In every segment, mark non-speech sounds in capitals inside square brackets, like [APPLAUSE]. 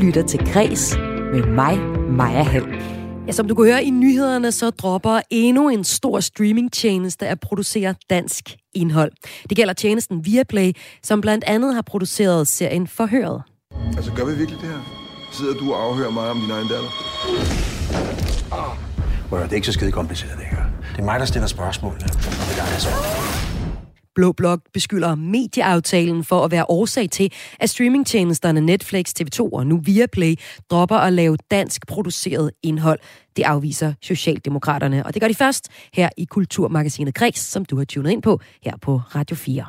lytter til Græs med mig, Maja Hall. Ja, som du kan høre i nyhederne, så dropper endnu en stor streamingtjeneste at producere dansk indhold. Det gælder tjenesten Viaplay, som blandt andet har produceret serien Forhøret. Altså, gør vi virkelig det her? Sidder du og afhører mig om din egen datter? Well, det er ikke så skide kompliceret, det her. Det er mig, der stiller spørgsmål, og det er dig, der svarer. Blå Blok beskylder medieaftalen for at være årsag til, at streamingtjenesterne Netflix, TV2 og nu Viaplay dropper at lave dansk produceret indhold. Det afviser Socialdemokraterne, og det gør de først her i Kulturmagasinet Græs, som du har tunet ind på her på Radio 4.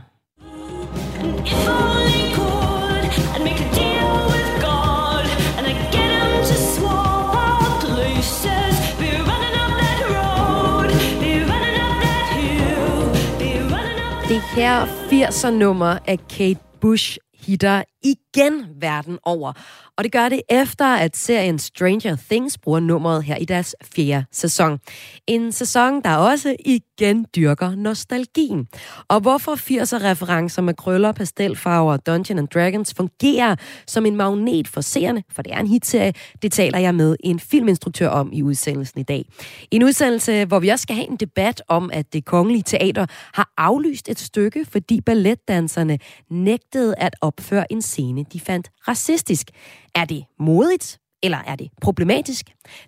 Her 80'er-nummer af Kate Bush hitter igen verden over. Og det gør det efter, at serien Stranger Things bruger nummeret her i deres fjerde sæson. En sæson, der også igen dyrker nostalgien. Og hvorfor 80'er-referencer med krøller, pastelfarver og Dungeon and Dragons fungerer som en magnet for seerne, for det er en hitserie, det taler jeg med en filminstruktør om i udsendelsen i dag. En udsendelse, hvor vi også skal have en debat om, at det kongelige teater har aflyst et stykke, fordi balletdanserne nægtede at opføre en scene, de fandt racistisk. Er det modigt? Eller er det problematisk?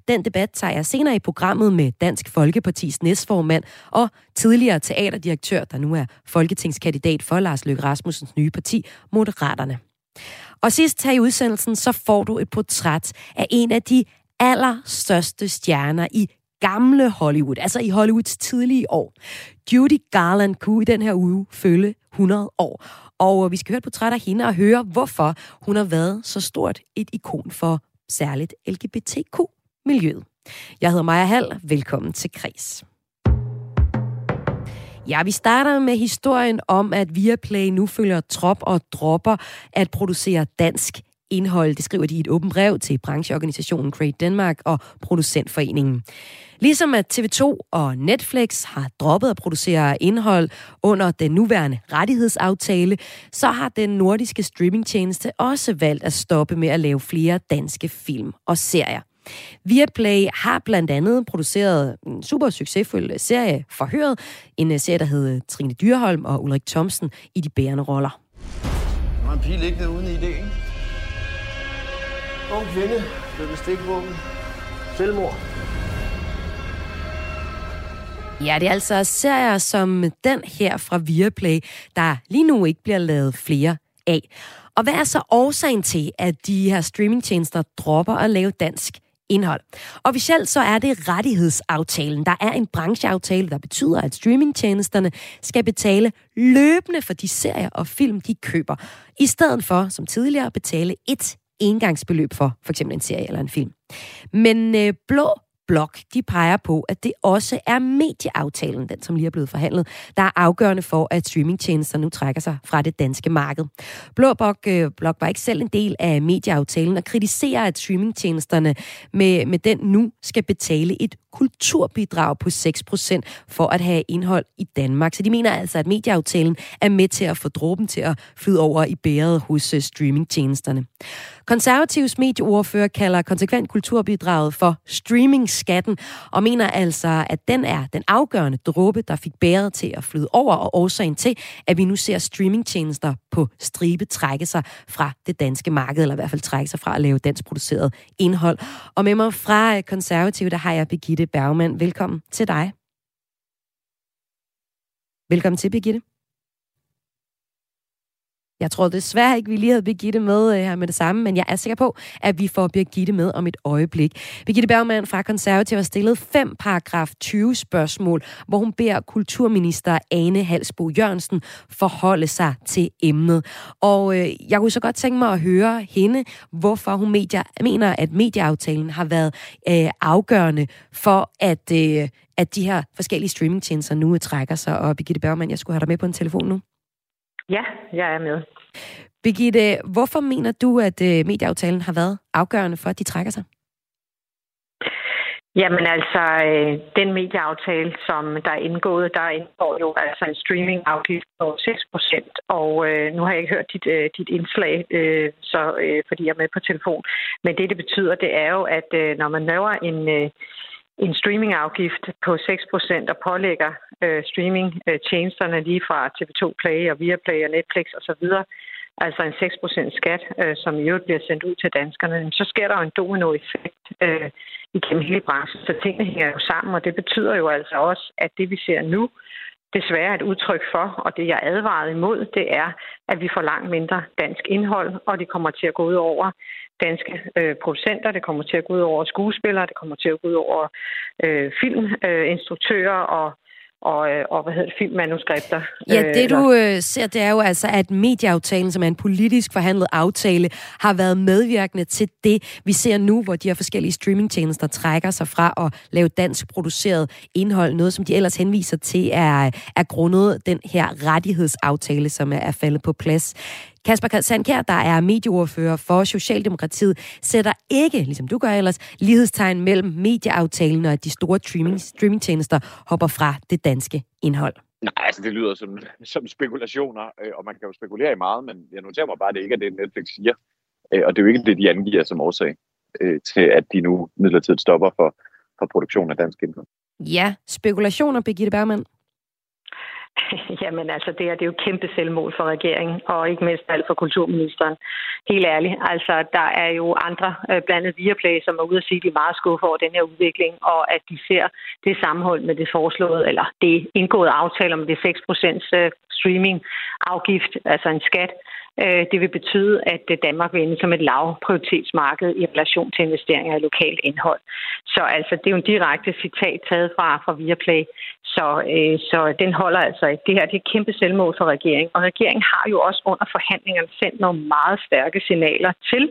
Den debat tager jeg senere i programmet med Dansk Folkepartis næstformand og tidligere teaterdirektør, der nu er folketingskandidat for Lars Løkke Rasmussens nye parti, Moderaterne. Og sidst her i udsendelsen, så får du et portræt af en af de allerstørste stjerner i gamle Hollywood, altså i Hollywoods tidlige år. Judy Garland kunne i den her uge følge 100 år. Og øh, vi skal høre et portræt af hende og høre, hvorfor hun har været så stort et ikon for særligt LGBTQ-miljøet. Jeg hedder Maja Hall. Velkommen til Kris. Ja, vi starter med historien om, at Viaplay nu følger trop og dropper at producere dansk indhold. Det skriver de i et åbent brev til brancheorganisationen Great Denmark og Producentforeningen. Ligesom at TV2 og Netflix har droppet at producere indhold under den nuværende rettighedsaftale, så har den nordiske streamingtjeneste også valgt at stoppe med at lave flere danske film og serier. Viaplay har blandt andet produceret en super succesfuld serie Forhøret, en serie, der hedder Trine Dyrholm og Ulrik Thomsen i de bærende roller. Der var en pige liggende uden idé, ikke? Ung kvinde blev med stikvåben. Selvmord. Ja, det er altså serier som den her fra Viaplay, der lige nu ikke bliver lavet flere af. Og hvad er så årsagen til, at de her streamingtjenester dropper at lave dansk indhold. Officielt så er det rettighedsaftalen. Der er en brancheaftale, der betyder, at streamingtjenesterne skal betale løbende for de serier og film, de køber, i stedet for, som tidligere, at betale et engangsbeløb for for eksempel en serie eller en film. Men øh, Blå Blok, de peger på, at det også er medieaftalen, den som lige er blevet forhandlet, der er afgørende for, at streamingtjenester nu trækker sig fra det danske marked. Blå Blok, øh, Blok var ikke selv en del af medieaftalen og kritiserer, at streamingtjenesterne med, med den nu skal betale et kulturbidrag på 6% for at have indhold i Danmark. Så de mener altså, at medieaftalen er med til at få dråben til at flyde over i bæret hos øh, streamingtjenesterne. Konservativs medieordfører kalder konsekvent kulturbidraget for streaming skatten, og mener altså, at den er den afgørende dråbe, der fik bæret til at flyde over og årsagen til, at vi nu ser streamingtjenester på stribe trække sig fra det danske marked, eller i hvert fald trække sig fra at lave dansk produceret indhold. Og med mig fra øh, Konservative, Konservativ, der har jeg Birgitte Bergman. Velkommen til dig. Velkommen til, Birgitte. Jeg tror desværre ikke, vi lige havde Birgitte med øh, her med det samme, men jeg er sikker på, at vi får Birgitte med om et øjeblik. Birgitte Bergman fra Konservativ har stillet fem paragraf 20 spørgsmål, hvor hun beder kulturminister Ane Halsbo Jørgensen forholde sig til emnet. Og øh, jeg kunne så godt tænke mig at høre hende, hvorfor hun medier, mener, at medieaftalen har været øh, afgørende for, at, øh, at de her forskellige streamingtjenester nu trækker sig. Og Birgitte Bergman, jeg skulle have dig med på en telefon nu. Ja, jeg er med. Birgitte, hvorfor mener du, at øh, medieaftalen har været afgørende for, at de trækker sig? Jamen altså, øh, den medieaftale, som der er indgået, der indgår jo altså en streamingafgift på 6 procent, og øh, nu har jeg ikke hørt dit, øh, dit indslag, øh, så, øh, fordi jeg er med på telefon. Men det, det betyder, det er jo, at øh, når man laver en, øh, en streamingafgift på 6% og pålægger øh, streamingtjenesterne lige fra TV2 Play og Viaplay og Netflix osv., altså en 6% skat, øh, som i øvrigt bliver sendt ud til danskerne, så sker der jo en dominoeffekt øh, igennem hele branchen. Så tingene hænger jo sammen, og det betyder jo altså også, at det vi ser nu, desværre et udtryk for, og det jeg advarede imod, det er, at vi får langt mindre dansk indhold, og det kommer til at gå ud over danske øh, producenter, det kommer til at gå ud over skuespillere, det kommer til at gå ud over øh, filminstruktører øh, og og, øh, og hvad hedder det, filmmanuskripter. Ja, det du øh, ser, det er jo altså, at medieaftalen, som er en politisk forhandlet aftale, har været medvirkende til det, vi ser nu, hvor de her forskellige streamingtjenester trækker sig fra at lave dansk produceret indhold, noget som de ellers henviser til er, er grundet den her rettighedsaftale, som er, er faldet på plads. Kasper Sandkær, der er medieordfører for Socialdemokratiet, sætter ikke, ligesom du gør ellers, lighedstegn mellem medieaftalen og at de store streaming, streamingtjenester hopper fra det danske indhold. Nej, altså det lyder som, som spekulationer, øh, og man kan jo spekulere i meget, men jeg noterer mig bare, at det ikke er det, Netflix siger. Øh, og det er jo ikke det, de angiver som årsag øh, til, at de nu midlertidigt stopper for, for produktion af dansk indhold. Ja, spekulationer, Birgitte Bergmann. [LAUGHS] Jamen altså, det, her det er jo kæmpe selvmål for regeringen, og ikke mindst alt for kulturministeren. Helt ærligt, altså, der er jo andre, øh, blandt andet Viaplay, som er ude at sige, at de er meget skuffet over den her udvikling, og at de ser det sammenhold med det foreslåede, eller det indgåede aftale om det 6% øh, streaming-afgift, altså en skat, Øh, det vil betyde, at Danmark vil ende som et lavprioritetsmarked i relation til investeringer i lokalt indhold. Så altså, det er jo en direkte citat taget fra, fra Viaplay. Så, øh, så den holder altså ikke. Det her det er et kæmpe selvmål for regeringen. Og regeringen har jo også under forhandlingerne sendt nogle meget stærke signaler til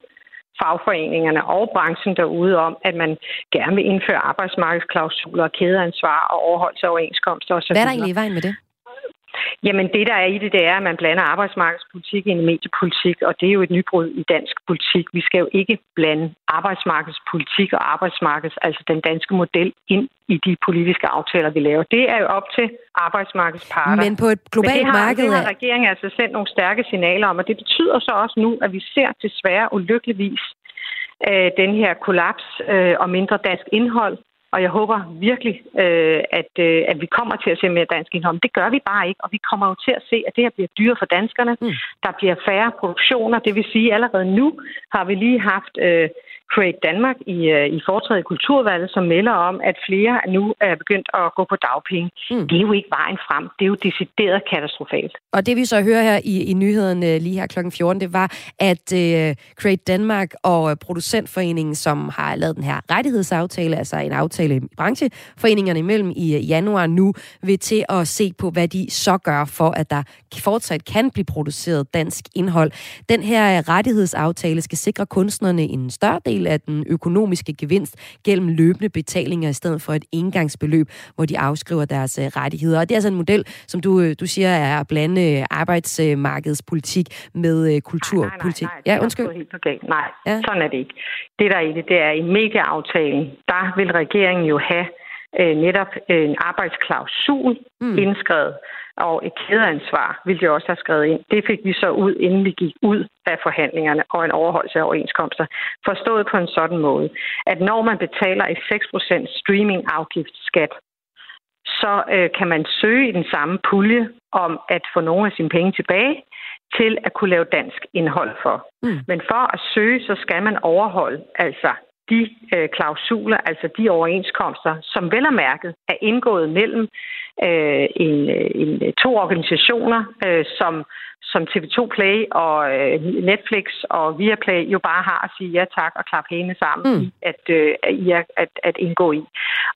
fagforeningerne og branchen derude om, at man gerne vil indføre arbejdsmarkedsklausuler og kædeansvar og overholdelse af overenskomster osv. Hvad er der egentlig i vejen med det? Jamen det, der er i det, det er, at man blander arbejdsmarkedspolitik ind i mediepolitik, og det er jo et nybrud i dansk politik. Vi skal jo ikke blande arbejdsmarkedspolitik og arbejdsmarkeds, altså den danske model, ind i de politiske aftaler, vi laver. Det er jo op til arbejdsmarkedsparter. Men på et globalt Men det har, marked... Det har regeringen altså sendt nogle stærke signaler om, og det betyder så også nu, at vi ser desværre ulykkeligvis øh, den her kollaps øh, og mindre dansk indhold og jeg håber virkelig, øh, at, øh, at vi kommer til at se mere dansk indhold. Men det gør vi bare ikke, og vi kommer jo til at se, at det her bliver dyre for danskerne. Mm. Der bliver færre produktioner. Det vil sige, at allerede nu har vi lige haft øh, Create Danmark i, øh, i foretrædet Kulturvalget, som melder om, at flere nu er begyndt at gå på dagpenge. Mm. Det er jo ikke vejen frem. Det er jo decideret katastrofalt. Og det vi så hører her i, i nyhederne lige her kl. 14, det var, at øh, Create Danmark og Producentforeningen, som har lavet den her rettighedsaftale, altså en aftale i brancheforeningerne imellem i øh, januar nu, vil til at se på, hvad de så gør for, at der fortsat kan blive produceret dansk indhold. Den her rettighedsaftale skal sikre kunstnerne en større del del af den økonomiske gevinst gennem løbende betalinger i stedet for et engangsbeløb, hvor de afskriver deres uh, rettigheder. Og det er altså en model, som du, øh, du siger er at blande øh, arbejdsmarkedspolitik med kulturpolitik. Nej, nej, nej, ja, undskyld. Det er helt okay. Nej, ja. sådan er det ikke. Det der er i det, det er i medieaftalen, der vil regeringen jo have øh, netop en arbejdsklausul mm. indskrevet, og et kædeansvar ville de også have skrevet ind. Det fik vi så ud, inden vi gik ud af forhandlingerne og en overholdelse af overenskomster. Forstået på en sådan måde, at når man betaler et 6% streaming-afgiftsskat, så øh, kan man søge i den samme pulje om at få nogle af sine penge tilbage til at kunne lave dansk indhold for. Mm. Men for at søge, så skal man overholde altså de øh, klausuler, altså de overenskomster, som vel er mærket er indgået mellem øh, en, øh, en, øh, to organisationer, øh, som, som TV2 Play og øh, Netflix og Viaplay jo bare har at sige ja tak og klappe hæne sammen mm. i at, øh, at, at, at indgå i.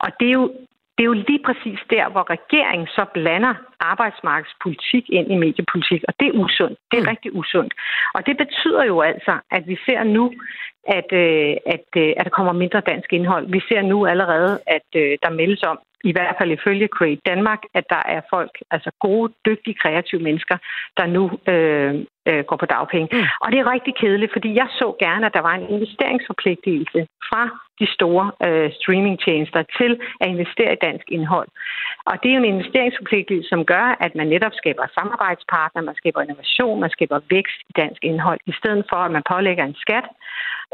Og det er jo det er jo lige præcis der, hvor regeringen så blander arbejdsmarkedspolitik ind i mediepolitik, og det er usundt. Det er mm. rigtig usundt. Og det betyder jo altså, at vi ser nu, at, øh, at, øh, at der kommer mindre dansk indhold. Vi ser nu allerede, at øh, der meldes om, i hvert fald ifølge Create Danmark, at der er folk, altså gode, dygtige, kreative mennesker, der nu øh, øh, går på dagpenge. Mm. Og det er rigtig kedeligt, fordi jeg så gerne, at der var en investeringsforpligtelse fra de store øh, streamingtjenester til at investere i dansk indhold. Og det er jo en investeringsforpligtelse, som gør, at man netop skaber samarbejdspartner, man skaber innovation, man skaber vækst i dansk indhold, i stedet for, at man pålægger en skat,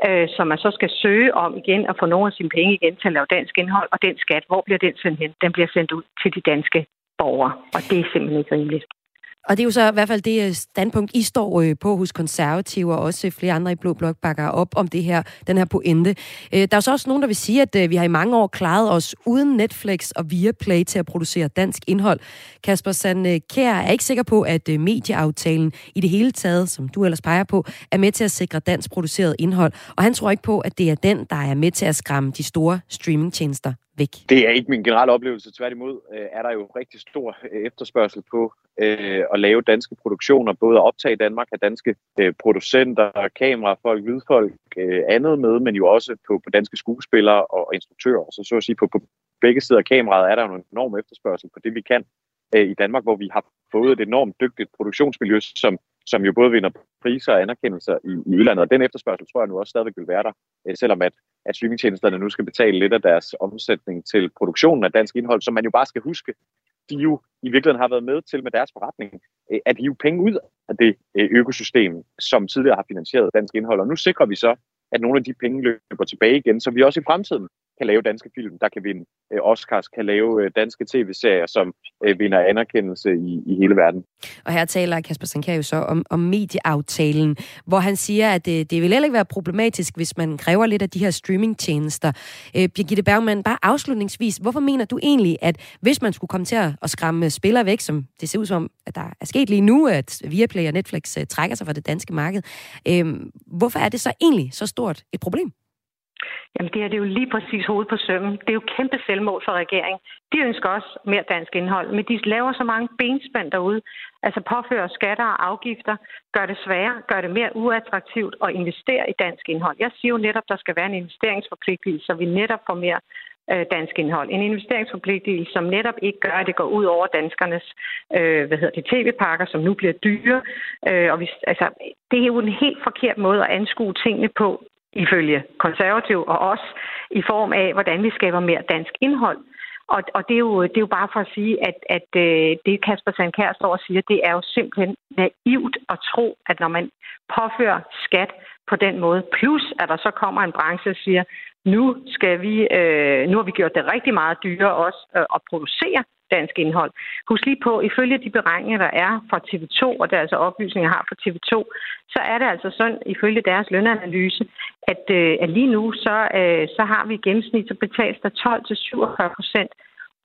øh, som man så skal søge om igen at få nogle af sine penge igen til at lave dansk indhold, og den skat, hvor bliver den sendt hen? Den bliver sendt ud til de danske borgere, og det er simpelthen ikke rimeligt. Og det er jo så i hvert fald det øh, standpunkt, I står øh, på hos konservative, og også flere andre i Blå Blok bakker op om det her, den her pointe. Øh, der er så også nogen, der vil sige, at vi har i mange år klaret os uden Netflix og Viaplay til at producere dansk indhold. Kasper Sand Kær er ikke sikker på, at medieaftalen i det hele taget, som du ellers peger på, er med til at sikre dansk produceret indhold. Og han tror ikke på, at det er den, der er med til at skræmme de store streamingtjenester væk? Det er ikke min generelle oplevelse. Tværtimod øh, er der jo rigtig stor øh, efterspørgsel på øh, at lave danske produktioner, både at optage i Danmark af danske producenter, kamerafolk, lydfolk, andet med, men jo også på, på danske skuespillere og instruktører. Så så at sige, på, på begge sider af kameraet er der jo en enorm efterspørgsel på det, vi kan i Danmark, hvor vi har fået et enormt dygtigt produktionsmiljø, som som jo både vinder priser og anerkendelser i, i udlandet. Og den efterspørgsel tror jeg nu også stadigvæk vil være der, selvom at, at streamingtjenesterne nu skal betale lidt af deres omsætning til produktionen af dansk indhold, som man jo bare skal huske, de jo i virkeligheden har været med til med deres forretning, øh, at hive penge ud af det øh, økosystem, som tidligere har finansieret dansk indhold. Og nu sikrer vi så, at nogle af de penge løber tilbage igen, så vi også i fremtiden kan lave danske film, der kan vinde øh, Oscars, kan lave øh, danske tv-serier, som øh, vinder anerkendelse i, i hele verden. Og her taler Kasper Sankar jo så om, om medieaftalen, hvor han siger, at det, det vil heller ikke være problematisk, hvis man kræver lidt af de her streamingtjenester. Øh, Birgitte Bergman, bare afslutningsvis, hvorfor mener du egentlig, at hvis man skulle komme til at, at skræmme spillere væk, som det ser ud som, at der er sket lige nu, at Viaplay og Netflix øh, trækker sig fra det danske marked, øh, hvorfor er det så egentlig så stort et problem? Jamen det her det er jo lige præcis hovedet på sømmen. Det er jo kæmpe selvmål for regeringen. De ønsker også mere dansk indhold, men de laver så mange benspænd derude. Altså påfører skatter og afgifter, gør det sværere, gør det mere uattraktivt at investere i dansk indhold. Jeg siger jo netop, der skal være en investeringsforpligtelse, så vi netop får mere øh, dansk indhold. En investeringsforpligtelse, som netop ikke gør, at det går ud over danskernes øh, hvad hedder det, tv-pakker, som nu bliver dyre. Øh, og vi, altså, det er jo en helt forkert måde at anskue tingene på ifølge konservativ og os, i form af, hvordan vi skaber mere dansk indhold. Og, og det, er jo, det er jo bare for at sige, at, at øh, det Kasper Sandkær står og siger, det er jo simpelthen naivt at tro, at når man påfører skat på den måde, plus at der så kommer en branche og siger, nu skal vi, øh, nu har vi gjort det rigtig meget dyrere også øh, at producere dansk indhold. Husk lige på, ifølge de beregninger, der er fra TV2, og der er altså oplysninger, jeg har fra TV2, så er det altså sådan, ifølge deres lønanalyse, at, øh, at lige nu, så, øh, så har vi i gennemsnit, så betales der 12-47 procent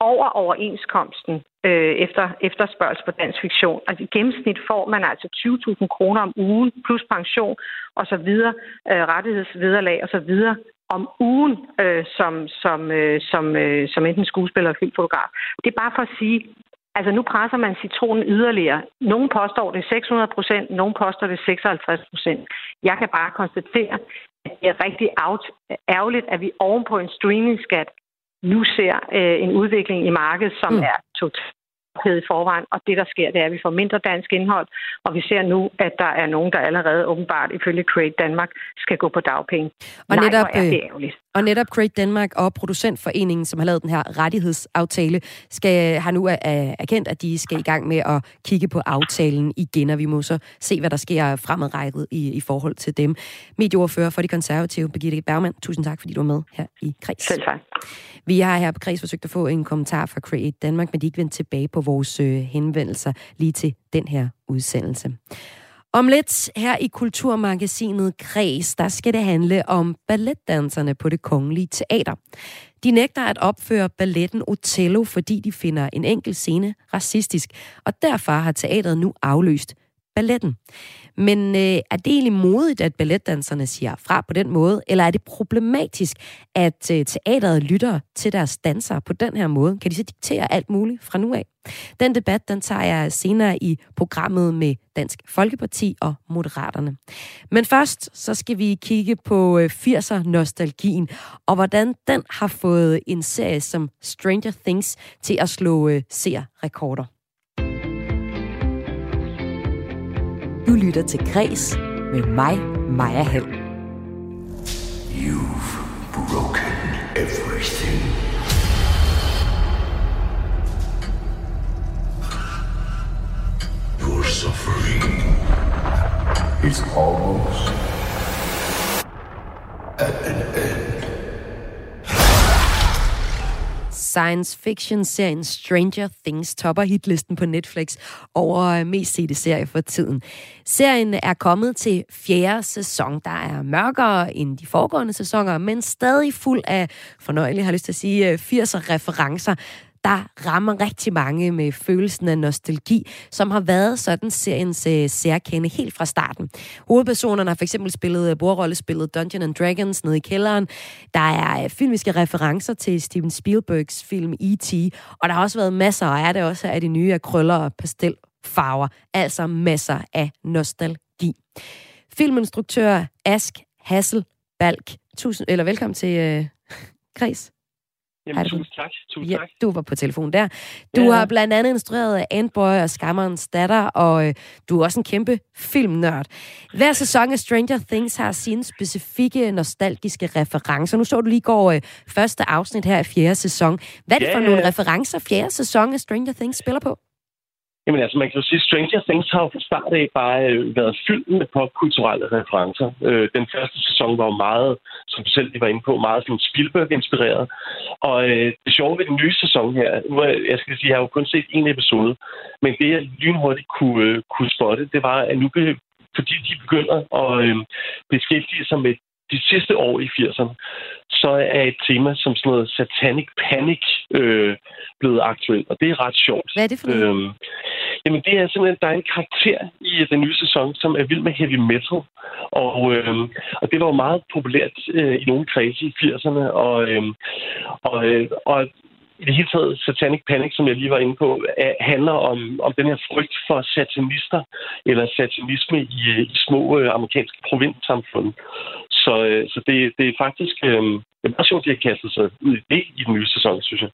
over overenskomsten øh, efter efterspørgsel på dansk fiktion. Altså i gennemsnit får man altså 20.000 kroner om ugen, plus pension og så videre, øh, rettighedsvederlag og så videre om ugen øh, som, som, øh, som, øh, som enten skuespiller eller filmfotograf. Det er bare for at sige, altså nu presser man citronen yderligere. Nogle påstår det 600 procent, nogle påstår det 56 procent. Jeg kan bare konstatere, at det er rigtig ærgerligt, at vi ovenpå en streamingskat nu ser øh, en udvikling i markedet, som mm. er totalt i forvejen, og det, der sker, det er, at vi får mindre dansk indhold, og vi ser nu, at der er nogen, der allerede åbenbart ifølge Create Danmark skal gå på dagpenge. Og Nej, netop, er det øh, ærgerligt. Og netop Create Danmark og Producentforeningen, som har lavet den her rettighedsaftale, skal, har nu erkendt, at de skal i gang med at kigge på aftalen igen, og vi må så se, hvad der sker fremadrettet i, i forhold til dem. Medieordfører for de konservative, Birgitte Bergman, tusind tak, fordi du var med her i Kreds. Selv tak. Vi har her på Kreds forsøgt at få en kommentar fra Create Danmark, men de er ikke vendt tilbage på vores øh, henvendelser lige til den her udsendelse. Om lidt her i Kulturmagasinet Kreds, der skal det handle om balletdanserne på det kongelige teater. De nægter at opføre balletten Otello, fordi de finder en enkelt scene racistisk, og derfor har teateret nu afløst balletten. Men øh, er det egentlig modigt, at balletdanserne siger fra på den måde, eller er det problematisk, at øh, teateret lytter til deres dansere på den her måde? Kan de så diktere alt muligt fra nu af? Den debat, den tager jeg senere i programmet med Dansk Folkeparti og Moderaterne. Men først, så skal vi kigge på øh, 80'er-nostalgien, og hvordan den har fået en serie som Stranger Things til at slå øh, seerrekorder. Du lytter til Græs med mig, Maja Hall. You've broken everything. Your suffering is almost at an end. Science fiction-serien Stranger Things topper hitlisten på Netflix over øh, mest sete serie for tiden. Serien er kommet til fjerde sæson, der er mørkere end de foregående sæsoner, men stadig fuld af fornøjelige, har lyst til at sige, øh, 80'er referencer, der rammer rigtig mange med følelsen af nostalgi, som har været sådan seriens øh, særkende helt fra starten. Hovedpersonerne har for eksempel spillet øh, bordrollespillet Dungeon and Dragons nede i kælderen. Der er øh, filmiske referencer til Steven Spielbergs film E.T., og der har også været masser, og er det også af de nye af krøller og pastelfarver, altså masser af nostalgi. Filminstruktør Ask Hassel Balk, tusind, eller velkommen til øh, Græs. Jamen, tusind tak. Tusind ja, tak. Du var på telefon der. Du ja. har blandt andet instrueret Antboy og Skammerens datter, og øh, du er også en kæmpe filmnørd. Hver sæson af Stranger Things har sine specifikke nostalgiske referencer. Nu så du lige går øh, første afsnit her i fjerde sæson. Hvad er det Ja, for nogle referencer, fjerde sæson af Stranger Things spiller på? Jamen altså, man kan jo sige, Stranger Things har jo fra start af bare øh, været fyldt med popkulturelle referencer. Øh, den første sæson var jo meget, som du selv lige var inde på, meget sådan Spielberg-inspireret. Og øh, det sjove ved den nye sæson her, nu er, jeg skal sige, jeg har jo kun set en episode, men det jeg lynhurtigt kunne, øh, kunne spotte, det var, at nu fordi de begynder at øh, beskæftige sig med de sidste år i 80'erne, så er et tema som sådan noget satanic panic øh, blevet aktuelt, og det er ret sjovt. Hvad er det for noget? Øhm, jamen, det er simpelthen, der er en karakter i den nye sæson, som er vild med heavy metal. Og, øhm, og det var jo meget populært øh, i nogle kredse i 80'erne. Og, øhm, og, øh, og i det hele taget, Satanic Panic, som jeg lige var inde på, er, handler om, om den her frygt for satanister, eller satanisme i, øh, i små øh, amerikanske provinssamfund. Så, øh, så det, det er faktisk øh, det er meget sjovt, at de har kastet sig ud i det i den nye sæson, synes jeg.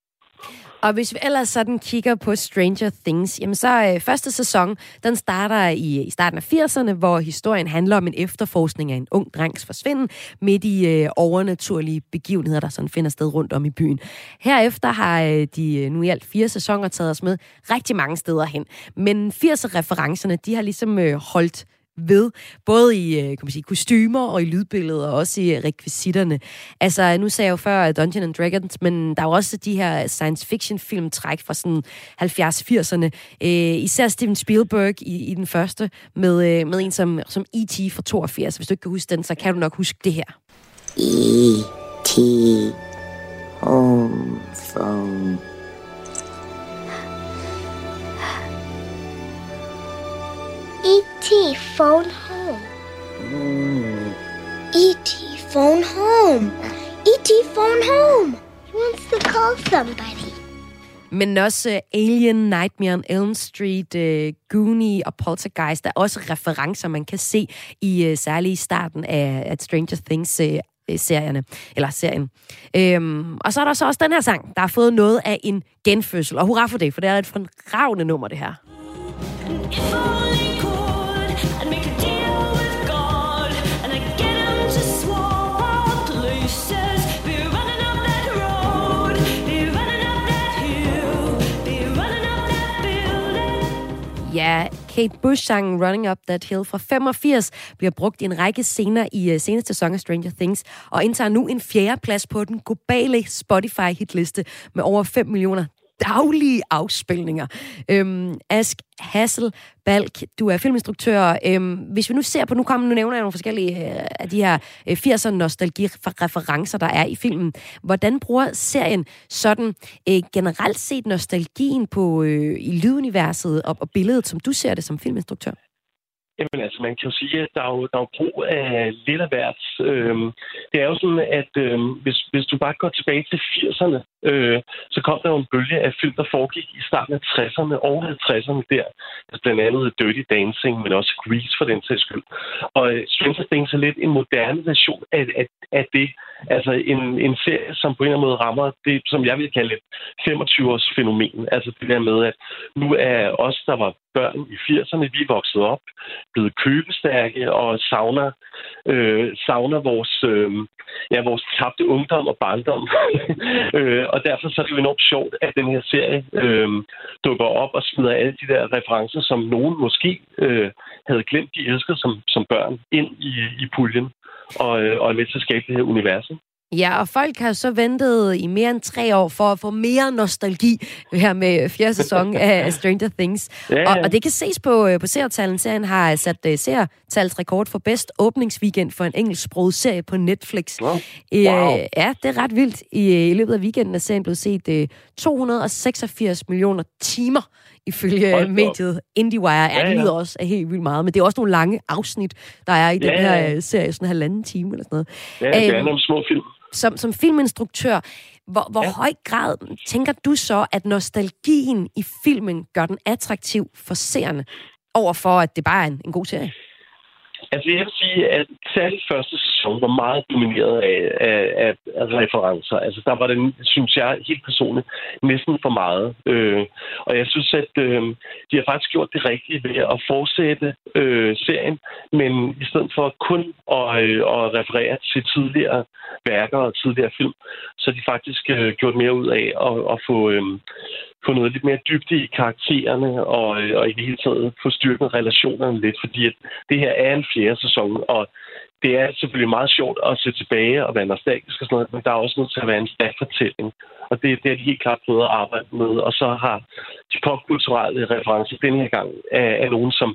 Og hvis vi ellers sådan kigger på Stranger Things, jamen så øh, første sæson, den starter i, i starten af 80'erne, hvor historien handler om en efterforskning af en ung drengs forsvinden midt i øh, overnaturlige begivenheder, der sådan finder sted rundt om i byen. Herefter har øh, de øh, nu i alt fire sæsoner taget os med rigtig mange steder hen. Men 80'er-referencerne, de har ligesom øh, holdt ved, både i øh, kan man sige, kostymer og i lydbilledet, og også i øh, rekvisitterne. Altså, nu sagde jeg jo før Dungeons and Dragons, men der er jo også de her science fiction film træk fra sådan 70-80'erne. Øh, især Steven Spielberg i, i den første, med, øh, med en som, som E.T. fra 82. Hvis du ikke kan huske den, så kan du nok huske det her. E.T. Home phone. E.T. phone home. E.T. phone home. E.T. phone home. He wants to call somebody. Men også uh, Alien, Nightmare on Elm Street, uh, Goonie og Poltergeist. Der er også referencer, man kan se i uh, særligt i starten af, af Stranger Things uh, serierne, eller serien. Øhm, og så er der så også den her sang, der har fået noget af en genfødsel. Og hurra for det, for det er et fremragende nummer, det her. Ja, Kate Bush-sangen Running Up That Hill fra 85 bliver brugt i en række scener i øh, seneste sæson af Stranger Things, og indtager nu en fjerde plads på den globale Spotify-hitliste med over 5 millioner daglige afspilninger. Øhm, Ask Hassel Balk, du er filminstruktør. Øhm, hvis vi nu ser på, nu kommer nu nævner jeg nogle forskellige øh, af de her øh, 80'er nostalgi-referencer, der er i filmen. Hvordan bruger serien sådan øh, generelt set nostalgien på øh, i lyduniverset og, og billedet, som du ser det som filminstruktør? Jamen altså, man kan jo sige, at der er jo, der er jo brug af lidt af hvert. Øhm, det er jo sådan, at øhm, hvis, hvis du bare går tilbage til 80'erne, øh, så kom der jo en bølge af film, der foregik i starten af 60'erne og 50'erne der. Altså blandt andet Dirty Dancing, men også Grease for den sags skyld. Og øh, Stranger Things er lidt en moderne version af, af, af det. Altså en, en serie, som på en eller anden måde rammer det, som jeg vil kalde et 25-års fænomen. Altså det der med, at nu er os, der var børn i 80'erne. Vi er vokset op, blevet købestærke og savner, øh, savner vores, øh, ja, vores tabte ungdom og barndom. [LAUGHS] øh, og derfor så er det jo enormt sjovt, at den her serie øh, dukker op og smider alle de der referencer, som nogen måske øh, havde glemt, de elskede som, som børn, ind i, i puljen og, øh, og er med til at skabe det her univers. Ja, og folk har så ventet i mere end tre år for at få mere nostalgi her med fjerde sæson [LAUGHS] af Stranger Things. Ja, ja. Og, og det kan ses på, øh, på seertalen. Serien har sat uh, seertalsrekord for bedst åbningsweekend for en engelsksproget serie på Netflix. Wow. wow. ja, det er ret vildt. I, I løbet af weekenden er serien blevet set uh, 286 millioner timer ifølge Hold mediet IndieWire. Ja, ja. det lyder også er helt vildt meget, men det er også nogle lange afsnit, der er i ja, den her ja. serie, sådan en halvanden time eller sådan noget. Ja, det er øhm, nogle små film som, som filminstruktør, hvor, hvor ja. høj grad tænker du så, at nostalgien i filmen gør den attraktiv for seerne, overfor at det bare er en, en god serie? Altså, jeg vil sige, at særligt første sæson var meget domineret af, af, af, af referencer. Altså, der var det, synes jeg, helt personligt, næsten for meget. Øh, og jeg synes, at øh, de har faktisk gjort det rigtige ved at fortsætte øh, serien, men i stedet for kun at, øh, at referere til tidligere værker og tidligere film, så har de faktisk øh, gjort mere ud af at, at få, øh, få noget lidt mere dybde i karaktererne, og, øh, og i det hele taget få styrket relationerne lidt, fordi at det her er en fjerde sæson, og det er selvfølgelig meget sjovt at se tilbage og være nostalgisk og sådan noget, men der er også nødt til at være en stærk fortælling. Og det, det er de helt klart prøvet at arbejde med. Og så har de popkulturelle referencer denne her gang af, af nogen, som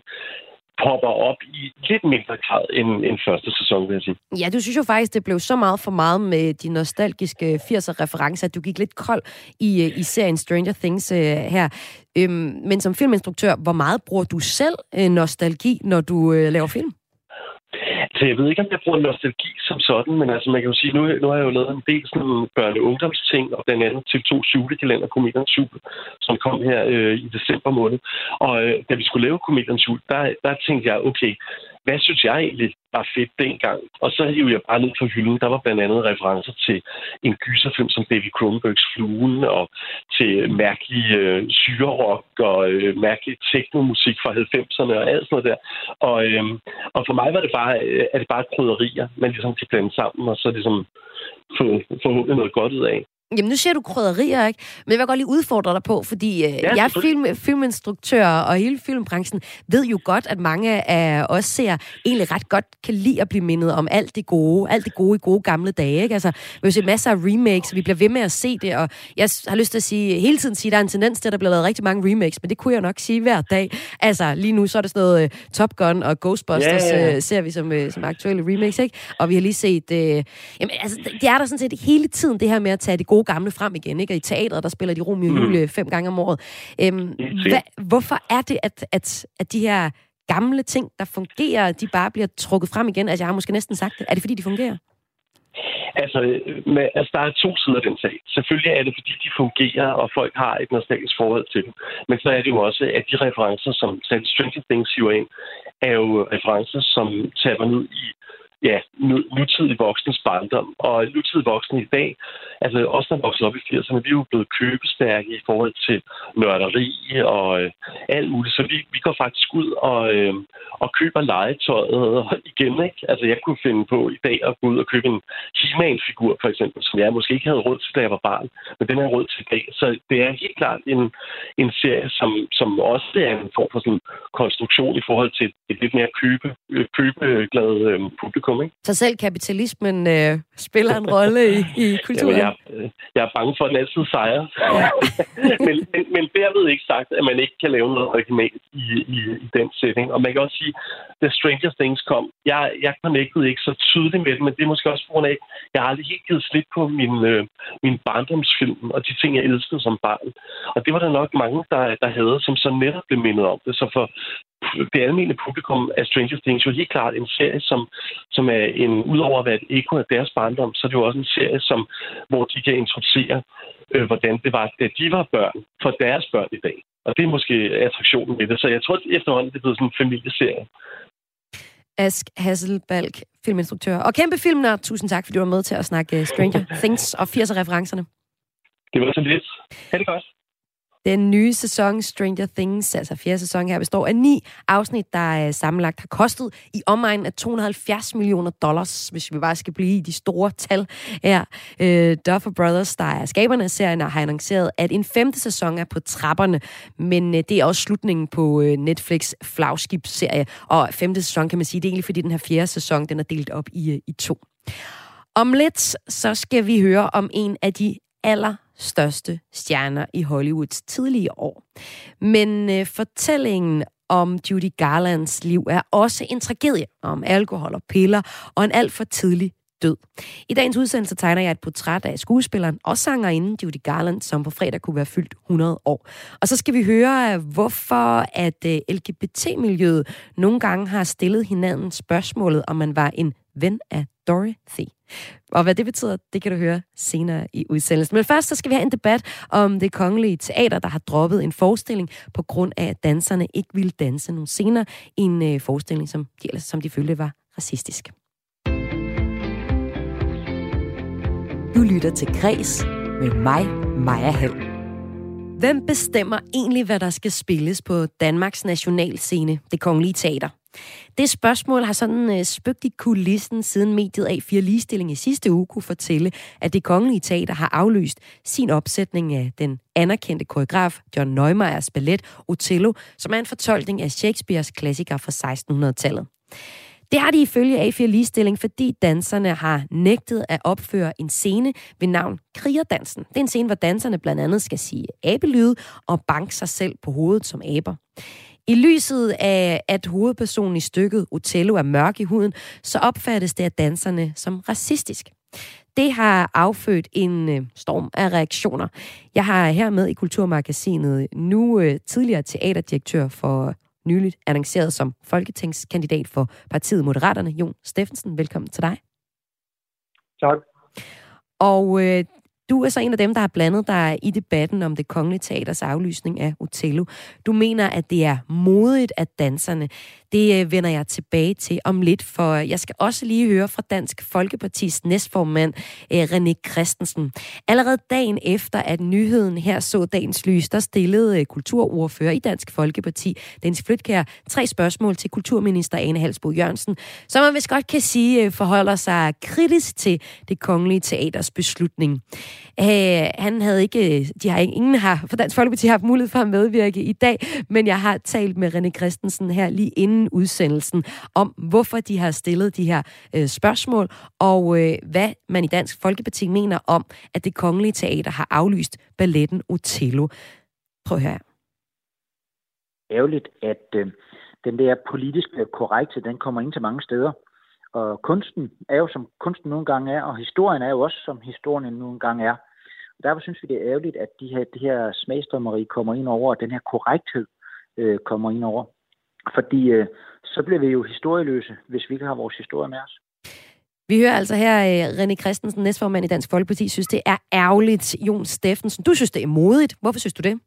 popper op i lidt mindre grad end, end første sæson, vil jeg sige. Ja, du synes jo faktisk, det blev så meget for meget med de nostalgiske 80'er-referencer, at du gik lidt kold i, øh, i serien Stranger Things øh, her. Øhm, men som filminstruktør, hvor meget bruger du selv øh, nostalgi, når du øh, laver film? Altså, jeg ved ikke, om jeg bruger nostalgi som sådan, men altså man kan jo sige, nu, nu har jeg jo lavet en del sådan børne- og ungdomsting, og blandt andet til to julekalender, Komediens Jul, som kom her øh, i december måned. Og øh, da vi skulle lave Komediens Jul, der, der tænkte jeg, okay, hvad synes jeg egentlig var fedt dengang? Og så hiver jeg bare ned på hylden. Der var blandt andet referencer til en gyserfilm som David Cronenbergs Fluen, og til mærkelig øh, syrerok og øh, mærkelig teknomusik fra 90'erne og alt sådan noget der. Og, øh, og for mig var det bare, øh, er det bare krydderier, man ligesom kan blande sammen, og så ligesom få forhåbentlig noget godt ud af. Jamen, nu siger du krydderier, ikke? Men jeg vil godt lige udfordre dig på, fordi øh, ja, jeg er film, filminstruktør, og hele filmbranchen ved jo godt, at mange af os ser egentlig ret godt kan lide at blive mindet om alt det gode, alt det gode i gode gamle dage, ikke? Altså, vi har set masser af remakes, og vi bliver ved med at se det, og jeg har lyst til at sige, hele tiden sige, at der er en tendens til, at der bliver lavet rigtig mange remakes, men det kunne jeg nok sige hver dag. Altså, lige nu så er det sådan noget uh, Top Gun og Ghostbusters, ja, ja. Uh, ser vi som, uh, som aktuelle remakes, ikke? Og vi har lige set, uh, jamen, altså, det er der sådan set hele tiden, det her med at tage det gode gode gamle frem igen. Ikke? Og i teatret, der spiller de Romeo og mm. Julie fem gange om året. Øhm, hva, hvorfor er det, at, at, at de her gamle ting, der fungerer, de bare bliver trukket frem igen? Altså, jeg har måske næsten sagt det. Er det, fordi de fungerer? Altså, med, altså, der er to sider af den sag. Selvfølgelig er det, fordi de fungerer, og folk har et nostalgisk forhold til dem. Men så er det jo også, at de referencer, som Stranger Things hiver ind, er jo referencer, som taber ned i ja, nutidig voksnes barndom. Og nutidig voksne i dag, altså også der vokset op i 80'erne, vi er jo blevet købestærke i forhold til nørderi og øh, alt muligt. Så vi, vi går faktisk ud og, øh, og køber legetøjet igen. Ikke? Altså jeg kunne finde på i dag at gå ud og købe en he figur for eksempel, som jeg måske ikke havde råd til, da jeg var barn. Men den er råd til i dag. Så det er helt klart en, en serie, som, som også er en form for sådan konstruktion i forhold til et lidt mere købe, øh, købeglad øh, publikum publikum. Ikke? Så selv kapitalismen øh, spiller en rolle i, i kulturen? Jamen, jeg, jeg er bange for, at den altid sejrer. Ja. [LAUGHS] men, men, men derved ikke sagt, at man ikke kan lave noget originalt i, i, i den setting. Og man kan også sige, da Stranger Things kom, jeg, jeg connectede ikke så tydeligt med det, men det er måske også på grund af, jeg har aldrig helt givet slip på min, øh, min barndomsfilm og de ting, jeg elskede som barn. Og det var der nok mange, der, der havde, som så netop blev mindet om det. Så for, det almindelige publikum af Stranger Things jo helt klart en serie, som, som er en, udover at være et eko af deres barndom, så er det jo også en serie, som, hvor de kan introducere, øh, hvordan det var, da de var børn, for deres børn i dag. Og det er måske attraktionen med det. Så jeg tror, at efterhånden det er blevet sådan en familieserie. Ask Hasselbalg, filminstruktør og kæmpe filmnør. Tusind tak, fordi du var med til at snakke Stranger [LAUGHS] Things og 80'er-referencerne. Det var så lidt. Ha' det godt. Den nye sæson Stranger Things, altså fjerde sæson her, består af ni afsnit, der øh, sammenlagt har kostet i omegnen af 270 millioner dollars, hvis vi bare skal blive i de store tal her. Øh, Duffer Brothers, der er skaberne af serien, har annonceret, at en femte sæson er på trapperne, men øh, det er også slutningen på øh, Netflix flagskibsserie, og femte sæson kan man sige, det er egentlig fordi den her fjerde sæson, den er delt op i, øh, i to. Om lidt, så skal vi høre om en af de aller største stjerner i Hollywoods tidlige år. Men øh, fortællingen om Judy Garlands liv er også en tragedie om alkohol og piller og en alt for tidlig død. I dagens udsendelse tegner jeg et portræt af skuespilleren og sangerinden Judy Garland, som på fredag kunne være fyldt 100 år. Og så skal vi høre, hvorfor at øh, LGBT-miljøet nogle gange har stillet hinanden spørgsmålet, om man var en ven af Dorothy. Og hvad det betyder, det kan du høre senere i udsendelsen. Men først så skal vi have en debat om det kongelige teater, der har droppet en forestilling på grund af, at danserne ikke ville danse nogle scener i en øh, forestilling, som de, som de følte var racistisk. Du lytter til Græs med mig, Maja Hall. Hvem bestemmer egentlig, hvad der skal spilles på Danmarks nationalscene, det kongelige teater? Det spørgsmål har sådan øh, spøgt i kulissen, siden mediet A4 Ligestilling i sidste uge kunne fortælle, at det kongelige teater har aflyst sin opsætning af den anerkendte koreograf John Neumeyers ballet Othello, som er en fortolkning af Shakespeares klassiker fra 1600-tallet. Det har de ifølge A4 Ligestilling, fordi danserne har nægtet at opføre en scene ved navn Krigerdansen. Det er en scene, hvor danserne blandt andet skal sige abelyde og banke sig selv på hovedet som aber. I lyset af, at hovedpersonen i stykket Othello er mørk i huden, så opfattes det af danserne som racistisk. Det har affødt en øh, storm af reaktioner. Jeg har her med i Kulturmagasinet nu øh, tidligere teaterdirektør for nyligt annonceret som folketingskandidat for partiet Moderaterne, Jon Steffensen. Velkommen til dig. Tak. Og øh, du er så en af dem, der har blandet dig i debatten om det kongelige teaters aflysning af Otello. Du mener, at det er modigt at danserne det øh, vender jeg tilbage til om lidt, for øh, jeg skal også lige høre fra Dansk Folkepartis næstformand øh, René Christensen. Allerede dagen efter, at nyheden her så dagens lys, der stillede øh, kulturordfører i Dansk Folkeparti, Dennis Flytkær, tre spørgsmål til kulturminister Ane Halsbo Jørgensen, som man vist godt kan sige øh, forholder sig kritisk til det kongelige teaters beslutning. Øh, han havde ikke, de har ingen har for Dansk Folkeparti haft mulighed for at medvirke i dag, men jeg har talt med René Christensen her lige inden inden udsendelsen om, hvorfor de har stillet de her øh, spørgsmål, og øh, hvad man i Dansk Folkeparti mener om, at det kongelige teater har aflyst balletten Otello. Prøv her. Ærgerligt, at øh, den der politiske øh, korrekte, den kommer ind til mange steder. Og kunsten er jo, som kunsten nogle gange er, og historien er jo også, som historien nogle gange er. Og derfor synes vi, det er ærgerligt, at de her, de her smagsdommeri kommer ind over, og den her korrekthed øh, kommer ind over. Fordi øh, så bliver vi jo historieløse, hvis vi ikke har vores historie med os. Vi hører altså her øh, René Christensen, næstformand i Dansk Folkeparti, synes det er ærgerligt. Jon Steffensen, du synes det er modigt. Hvorfor synes du det?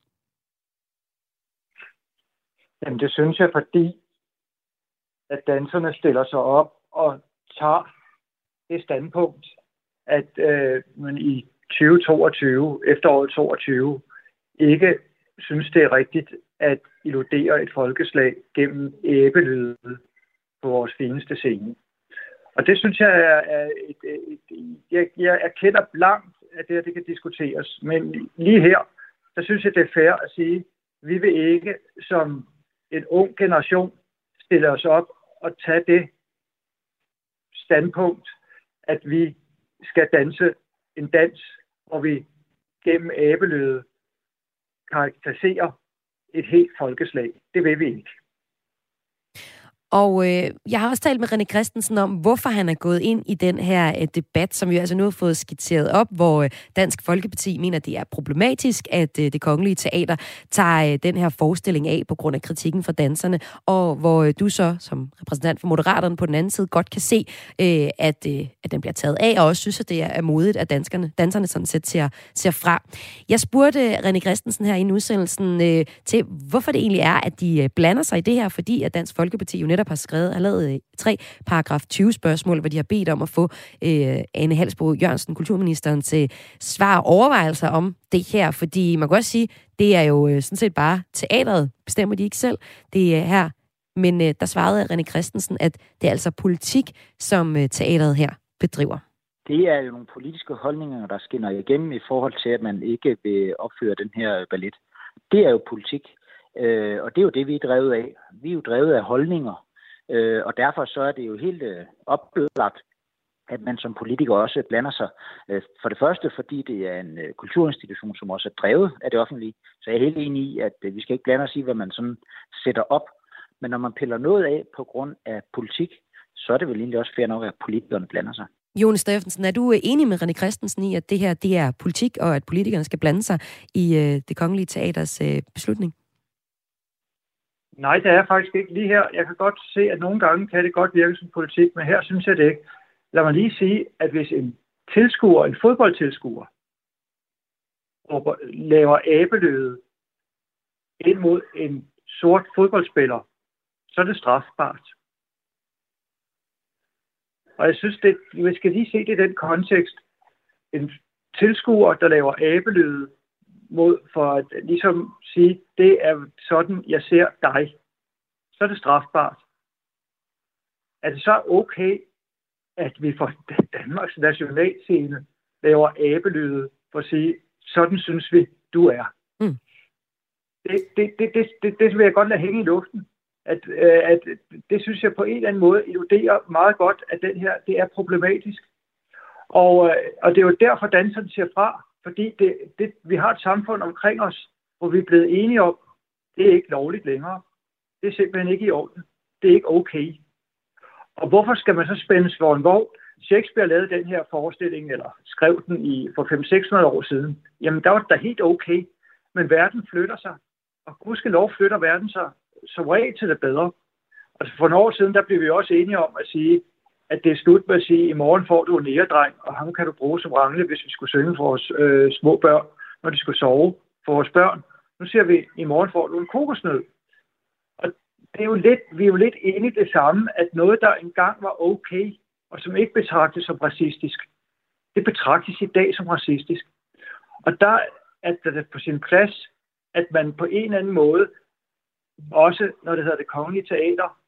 Jamen det synes jeg, fordi at danserne stiller sig op og tager det standpunkt, at øh, man i 2022, efteråret 22, ikke synes, det er rigtigt at illudere et folkeslag gennem æbelyde på vores fineste scene. Og det synes jeg er, er et, et, et, jeg, jeg erkender blankt, at det her det kan diskuteres. Men lige her, så synes jeg, det er fair at sige, at vi vil ikke som en ung generation stille os op og tage det standpunkt, at vi skal danse en dans, hvor vi gennem æbelyde karakteriserer et helt folkeslag. Det vil vi ikke. Og øh, jeg har også talt med René Christensen om, hvorfor han er gået ind i den her øh, debat, som vi altså nu har fået skitseret op, hvor øh, Dansk Folkeparti mener, det er problematisk, at øh, det kongelige teater tager øh, den her forestilling af på grund af kritikken fra danserne, og hvor øh, du så som repræsentant for Moderaterne på den anden side godt kan se, øh, at, øh, at den bliver taget af, og også synes, at det er modigt, at danskerne, danserne sådan set ser, ser fra. Jeg spurgte René Christensen her i udsendelsen øh, til, hvorfor det egentlig er, at de øh, blander sig i det her, fordi at Dansk Folkeparti jo netop netop har skrevet, har øh, lavet tre paragraf 20 spørgsmål, hvor de har bedt om at få øh, Anne Halsbro Jørgensen, kulturministeren, til svar og overvejelser om det her, fordi man kan også sige, det er jo øh, sådan set bare teateret, bestemmer de ikke selv. Det er her men øh, der svarede René Christensen, at det er altså politik, som øh, teateret her bedriver. Det er jo nogle politiske holdninger, der skinner igennem i forhold til, at man ikke vil opføre den her ballet. Det er jo politik, øh, og det er jo det, vi er drevet af. Vi er jo drevet af holdninger, øh, og derfor så er det jo helt øh, oplagt, at man som politiker også blander sig. Øh, for det første, fordi det er en øh, kulturinstitution, som også er drevet af det offentlige. Så jeg er helt enig i, at øh, vi skal ikke blande os i, hvad man sådan sætter op men når man piller noget af på grund af politik, så er det vel egentlig også fair nok, at politikerne blander sig. Jon Steffensen, er du øh, enig med René Christensen i, at det her det er politik, og at politikerne skal blande sig i øh, det kongelige teaters øh, beslutning? Nej, det er faktisk ikke lige her. Jeg kan godt se, at nogle gange kan det godt virke som politik, men her synes jeg det ikke. Lad mig lige sige, at hvis en tilskuer, en fodboldtilskuer, laver abeløde ind mod en sort fodboldspiller, så er det strafbart. Og jeg synes, det, vi skal lige se det i den kontekst. En tilskuer, der laver abelyde mod, for at ligesom sige, det er sådan, jeg ser dig, så er det strafbart. Er det så okay, at vi for [LAUGHS] Danmarks nationalscene laver abelyde for at sige, sådan synes vi, du er? Mm. Det, det, det, det, det, det vil jeg godt lade hænge i luften at, øh, at det synes jeg på en eller anden måde illuderer meget godt, at den her, det er problematisk. Og, øh, og det er jo derfor, danserne ser fra, fordi det, det, vi har et samfund omkring os, hvor vi er blevet enige om, det er ikke lovligt længere. Det er simpelthen ikke i orden. Det er ikke okay. Og hvorfor skal man så spændes for en vogn? Shakespeare lavede den her forestilling, eller skrev den i, for 500-600 år siden. Jamen, der var det da helt okay. Men verden flytter sig. Og lov flytter verden sig som regel til det bedre. Altså for nogle år siden, der blev vi også enige om at sige, at det er slut med at sige, i morgen får du en æredreng, og ham kan du bruge som rangle, hvis vi skulle synge for vores øh, små børn, når de skulle sove for vores børn. Nu siger vi, i morgen får du en kokosnød. Og det er jo lidt, vi er jo lidt enige i det samme, at noget, der engang var okay, og som ikke betragtes som racistisk, det betragtes i dag som racistisk. Og der er det på sin plads, at man på en eller anden måde også når det hedder det kongelige teater,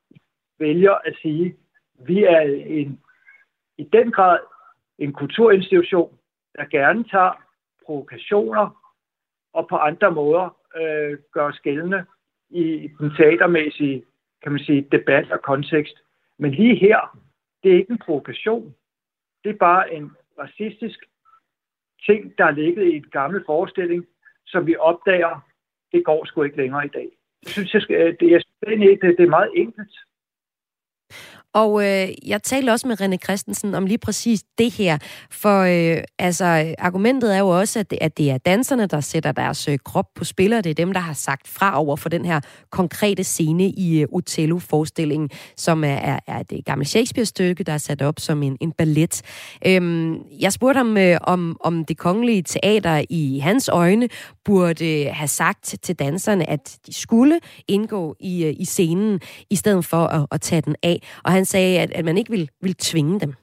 vælger at sige, vi er en, i den grad en kulturinstitution, der gerne tager provokationer og på andre måder øh, gør skældende i den teatermæssige kan man sige, debat og kontekst. Men lige her, det er ikke en provokation. Det er bare en racistisk ting, der er ligget i en gammel forestilling, som vi opdager, det går sgu ikke længere i dag synes, jeg, skal, det, jeg, det, det er meget enkelt. Og øh, jeg talte også med René Christensen om lige præcis det her, for øh, altså, argumentet er jo også, at det, at det er danserne, der sætter deres øh, krop på spil, og det er dem, der har sagt fra over for den her konkrete scene i øh, Otello-forestillingen, som er, er, er et gamle Shakespeare-stykke, der er sat op som en, en ballet. Øhm, jeg spurgte ham, øh, om, om det kongelige teater i hans øjne burde øh, have sagt til danserne, at de skulle indgå i, øh, i scenen, i stedet for at, at tage den af. Og han sagde, at, at man ikke ville, ville tvinge dem,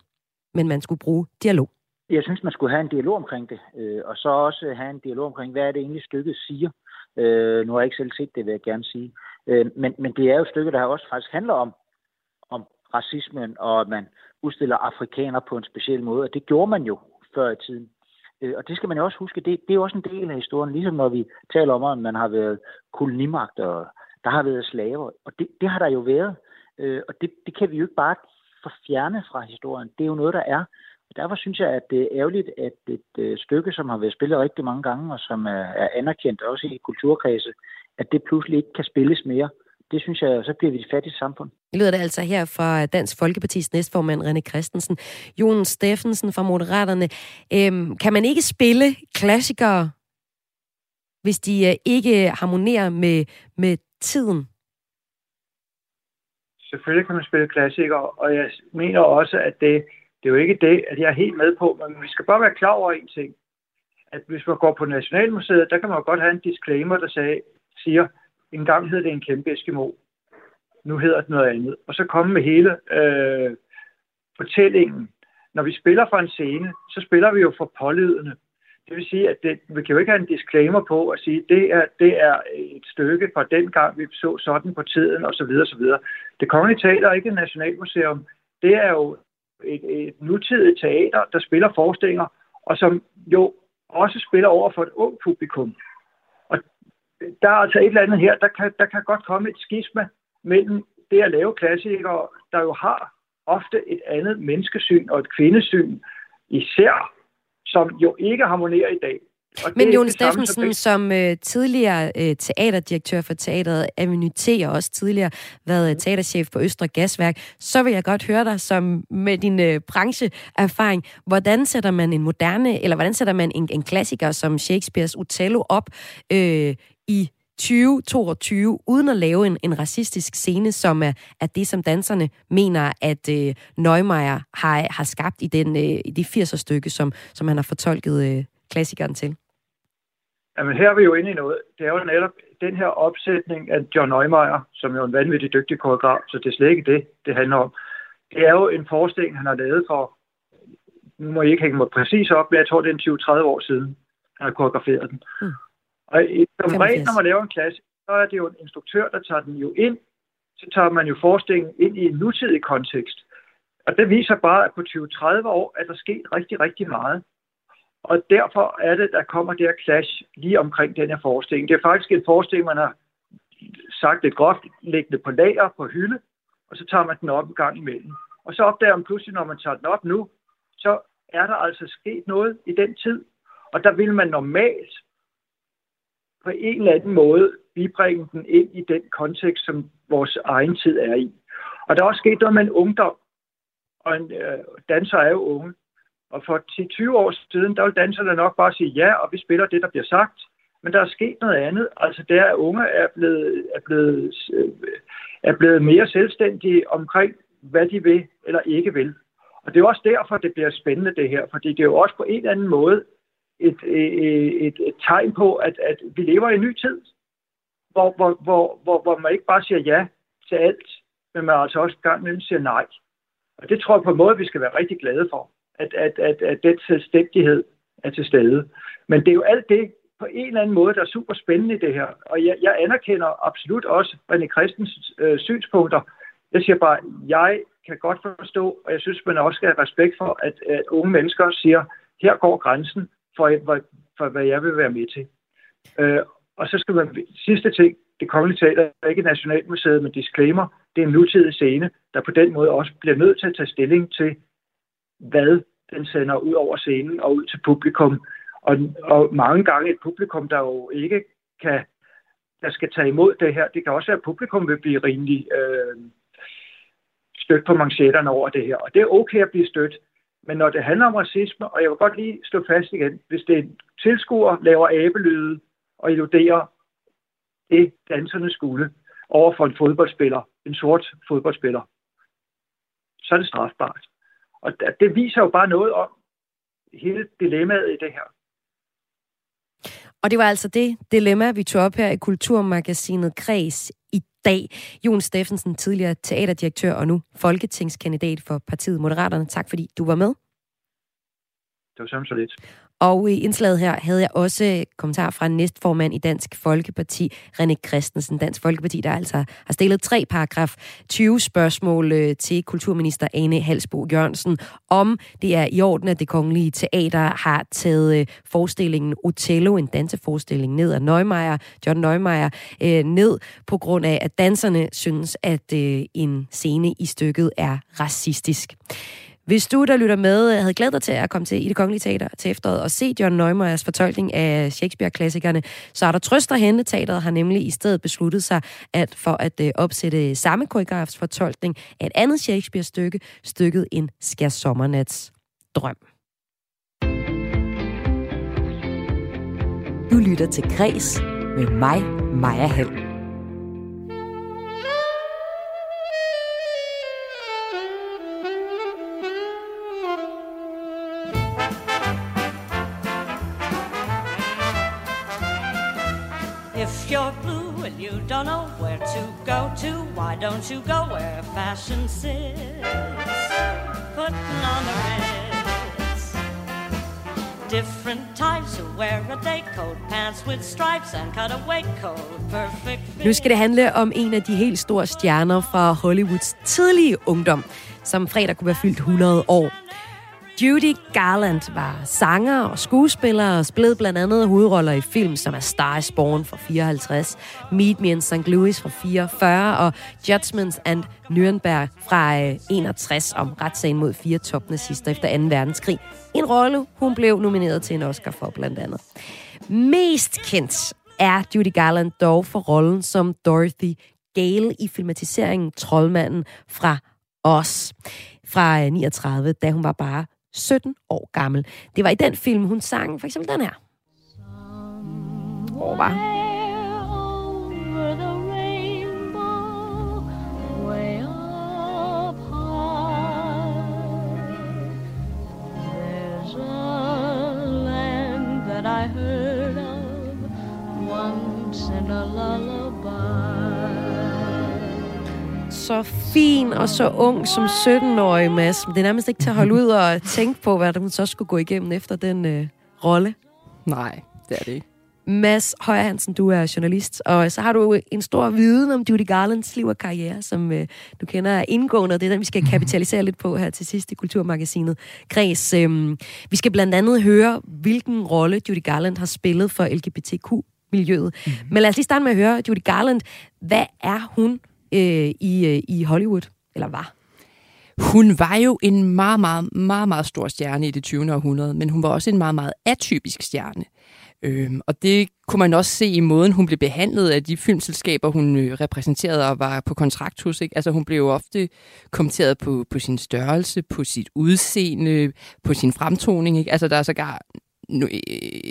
men man skulle bruge dialog. Jeg synes, man skulle have en dialog omkring det, øh, og så også have en dialog omkring, hvad er det egentlig stykket siger. Øh, nu har jeg ikke selv set det, vil jeg gerne sige. Øh, men, men det er jo et stykke, der også faktisk handler om, om racismen, og at man udstiller afrikanere på en speciel måde, og det gjorde man jo før i tiden. Øh, og det skal man jo også huske, det, det er også en del af historien, ligesom når vi taler om, at man har været kolonimagt, og der har været slaver, og det, det har der jo været. Øh, og det, det kan vi jo ikke bare fjerne fra historien. Det er jo noget, der er. Og derfor synes jeg, at det er ærgerligt, at et øh, stykke, som har været spillet rigtig mange gange, og som er, er anerkendt også i kulturkredse, at det pludselig ikke kan spilles mere. Det synes jeg, så bliver vi et fattigt samfund. Det lyder det altså her fra Dansk Folkepartis næstformand René Christensen. Jon Steffensen fra Moderaterne. Øhm, kan man ikke spille klassikere, hvis de øh, ikke harmonerer med, med tiden? Selvfølgelig kan man spille klassikere, og jeg mener også, at det, det er jo ikke det, at jeg er helt med på, men vi skal bare være klar over en ting. At hvis man går på Nationalmuseet, der kan man godt have en disclaimer, der sagde, siger, en gang hed det en kæmpe Eskimo. nu hedder det noget andet. Og så komme med hele øh, fortællingen. Når vi spiller for en scene, så spiller vi jo for pålydende. Det vil sige, at det, vi kan jo ikke have en disclaimer på at sige, at det er, det er et stykke fra den gang, vi så sådan på tiden osv. osv. Det Kongelige Teater er ikke et nationalmuseum. Det er jo et, et nutidigt teater, der spiller forestillinger, og som jo også spiller over for et ung publikum. Og der er altså et eller andet her, der kan, der kan godt komme et skisma mellem det at lave klassikere, der jo har ofte et andet menneskesyn og et kvindesyn, især som jo ikke harmonerer i dag. Og Men Jon Steffensen, som øh, tidligere øh, teaterdirektør for teateret Avenue og også tidligere været øh, teaterchef på Østre Gasværk, så vil jeg godt høre dig som med din øh, brancheerfaring, hvordan sætter man en moderne, eller hvordan sætter man en, en klassiker som Shakespeares Othello op øh, i 2022, uden at lave en, en racistisk scene, som er, er det, som danserne mener, at øh, Neumeier har, har skabt i, den, øh, i de 80'er stykke, som, som han har fortolket øh, klassikeren til? Jamen her er vi jo inde i noget. Det er jo netop den her opsætning af John Neumeier, som jo er en vanvittig dygtig koreograf, så det er slet ikke det, det handler om. Det er jo en forestilling, han har lavet for, nu må jeg ikke hænge mig præcis op, men jeg tror, det er en 20-30 år siden, han har koreograferet den. Mm. Og som regel, når man laver en klasse, så er det jo en instruktør, der tager den jo ind. Så tager man jo forestillingen ind i en nutidig kontekst. Og det viser bare, at på 20-30 år er der sket rigtig, rigtig meget. Og derfor er det, der kommer det her clash lige omkring den her forestilling. Det er faktisk en forestilling, man har sagt et groft liggende på lager på hylde, og så tager man den op en gang imellem. Og så opdager man pludselig, når man tager den op nu, så er der altså sket noget i den tid. Og der vil man normalt på en eller anden måde bibringe den ind i den kontekst, som vores egen tid er i. Og der er også sket noget med en ungdom, og en øh, danser er jo unge. Og for 10-20 år siden, der vil danserne nok bare sige ja, og vi spiller det, der bliver sagt. Men der er sket noget andet. Altså der er, unge er blevet, er blevet, øh, er blevet mere selvstændige omkring, hvad de vil eller ikke vil. Og det er også derfor, det bliver spændende det her, fordi det er jo også på en eller anden måde et, et, et, et tegn på, at, at vi lever i en ny tid, hvor, hvor, hvor, hvor, hvor man ikke bare siger ja til alt, men man altså også gang imellem siger nej. Og det tror jeg på en måde, vi skal være rigtig glade for, at, at, at, at den selvstændighed er til stede. Men det er jo alt det på en eller anden måde, der er super spændende i det her. Og jeg, jeg anerkender absolut også René Christens øh, synspunkter. Jeg siger bare, jeg kan godt forstå, og jeg synes, man også skal have respekt for, at, at unge mennesker siger, her går grænsen, for, for, for hvad jeg vil være med til. Øh, og så skal man, sidste ting, det kongelige teater er ikke Nationalmuseet, men disclaimer, det er en nutidig scene, der på den måde også bliver nødt til at tage stilling til, hvad den sender ud over scenen og ud til publikum. Og, og mange gange et publikum, der jo ikke kan, der skal tage imod det her, det kan også være, at publikum vil blive rimelig øh, stødt på manchetterne over det her. Og det er okay at blive stødt, men når det handler om racisme, og jeg vil godt lige stå fast igen, hvis det er en tilskuer, laver abelyde og illuderer det, danserne skulle, over for en fodboldspiller, en sort fodboldspiller, så er det strafbart. Og det viser jo bare noget om hele dilemmaet i det her. Og det var altså det dilemma, vi tog op her i Kulturmagasinet Kreds i dag. Jon Steffensen, tidligere teaterdirektør og nu folketingskandidat for partiet Moderaterne. Tak fordi du var med. Det var så lidt. Og i indslaget her havde jeg også kommentar fra næstformand i Dansk Folkeparti, René Christensen. Dansk Folkeparti, der altså har stillet tre paragraf 20 spørgsmål øh, til kulturminister Ane Halsbo Jørgensen, om det er i orden, at det kongelige teater har taget øh, forestillingen Otello, en danseforestilling, ned af Neumeier, John Neumeier, øh, ned på grund af, at danserne synes, at en scene i stykket er racistisk. Hvis du, der lytter med, øh, havde glædet dig til at komme til i det kongelige teater til efteråret og se John Neumeyers fortolkning af Shakespeare-klassikerne, så er der trøst at hente. Teateret har nemlig i stedet besluttet sig at for at øh, opsætte samme koreografs fortolkning af et andet Shakespeare-stykke, stykket En Sommernats drøm. Du lytter til Græs med mig, Maja Hall. Don't know where to go to. Why don't you go where fashion sits? Putting on the ritz. Different types who wear a day coat, pants with stripes and cutaway coat. Perfect fit. Nu skal det handle om en af de helt store stjerner fra Hollywoods tidlige ungdom, som fredag kunne være fyldt 100 år. Judy Garland var sanger og skuespiller og spillede blandt andet hovedroller i film som A Star is Born fra 54, Meet Me in St. Louis fra 44 og Judgments and Nuremberg fra øh, 61 om retssagen mod fire topnazister efter 2. verdenskrig. En rolle, hun blev nomineret til en Oscar for blandt andet. Mest kendt er Judy Garland dog for rollen som Dorothy Gale i filmatiseringen Troldmanden fra Os fra øh, 39, da hun var bare 17 år gammel. Det var i den film, hun sang for eksempel den her. Åh, var. Over the Så fin og så ung som 17-årig, Mads. Det er nærmest ikke til at holde ud og tænke på, hvad hun så skulle gå igennem efter den øh, rolle. Nej, det er det ikke. Mads Højer Hansen, du er journalist, og så har du en stor viden om Judy Garlands liv og karriere, som øh, du kender indgående, og det er den, vi skal kapitalisere lidt på her til sidst i Kulturmagasinet Græs. Øhm, vi skal blandt andet høre, hvilken rolle Judy Garland har spillet for LGBTQ-miljøet. Mm. Men lad os lige starte med at høre, Judy Garland, hvad er hun øh, i, øh, i Hollywood, eller var? Hun var jo en meget, meget, meget, meget stor stjerne i det 20. århundrede, men hun var også en meget, meget atypisk stjerne. Øhm, og det kunne man også se i måden, hun blev behandlet af de filmselskaber, hun øh, repræsenterede og var på kontrakt hos. Ikke? Altså hun blev jo ofte kommenteret på, på sin størrelse, på sit udseende, på sin fremtoning. Ikke? Altså der er sågar øh,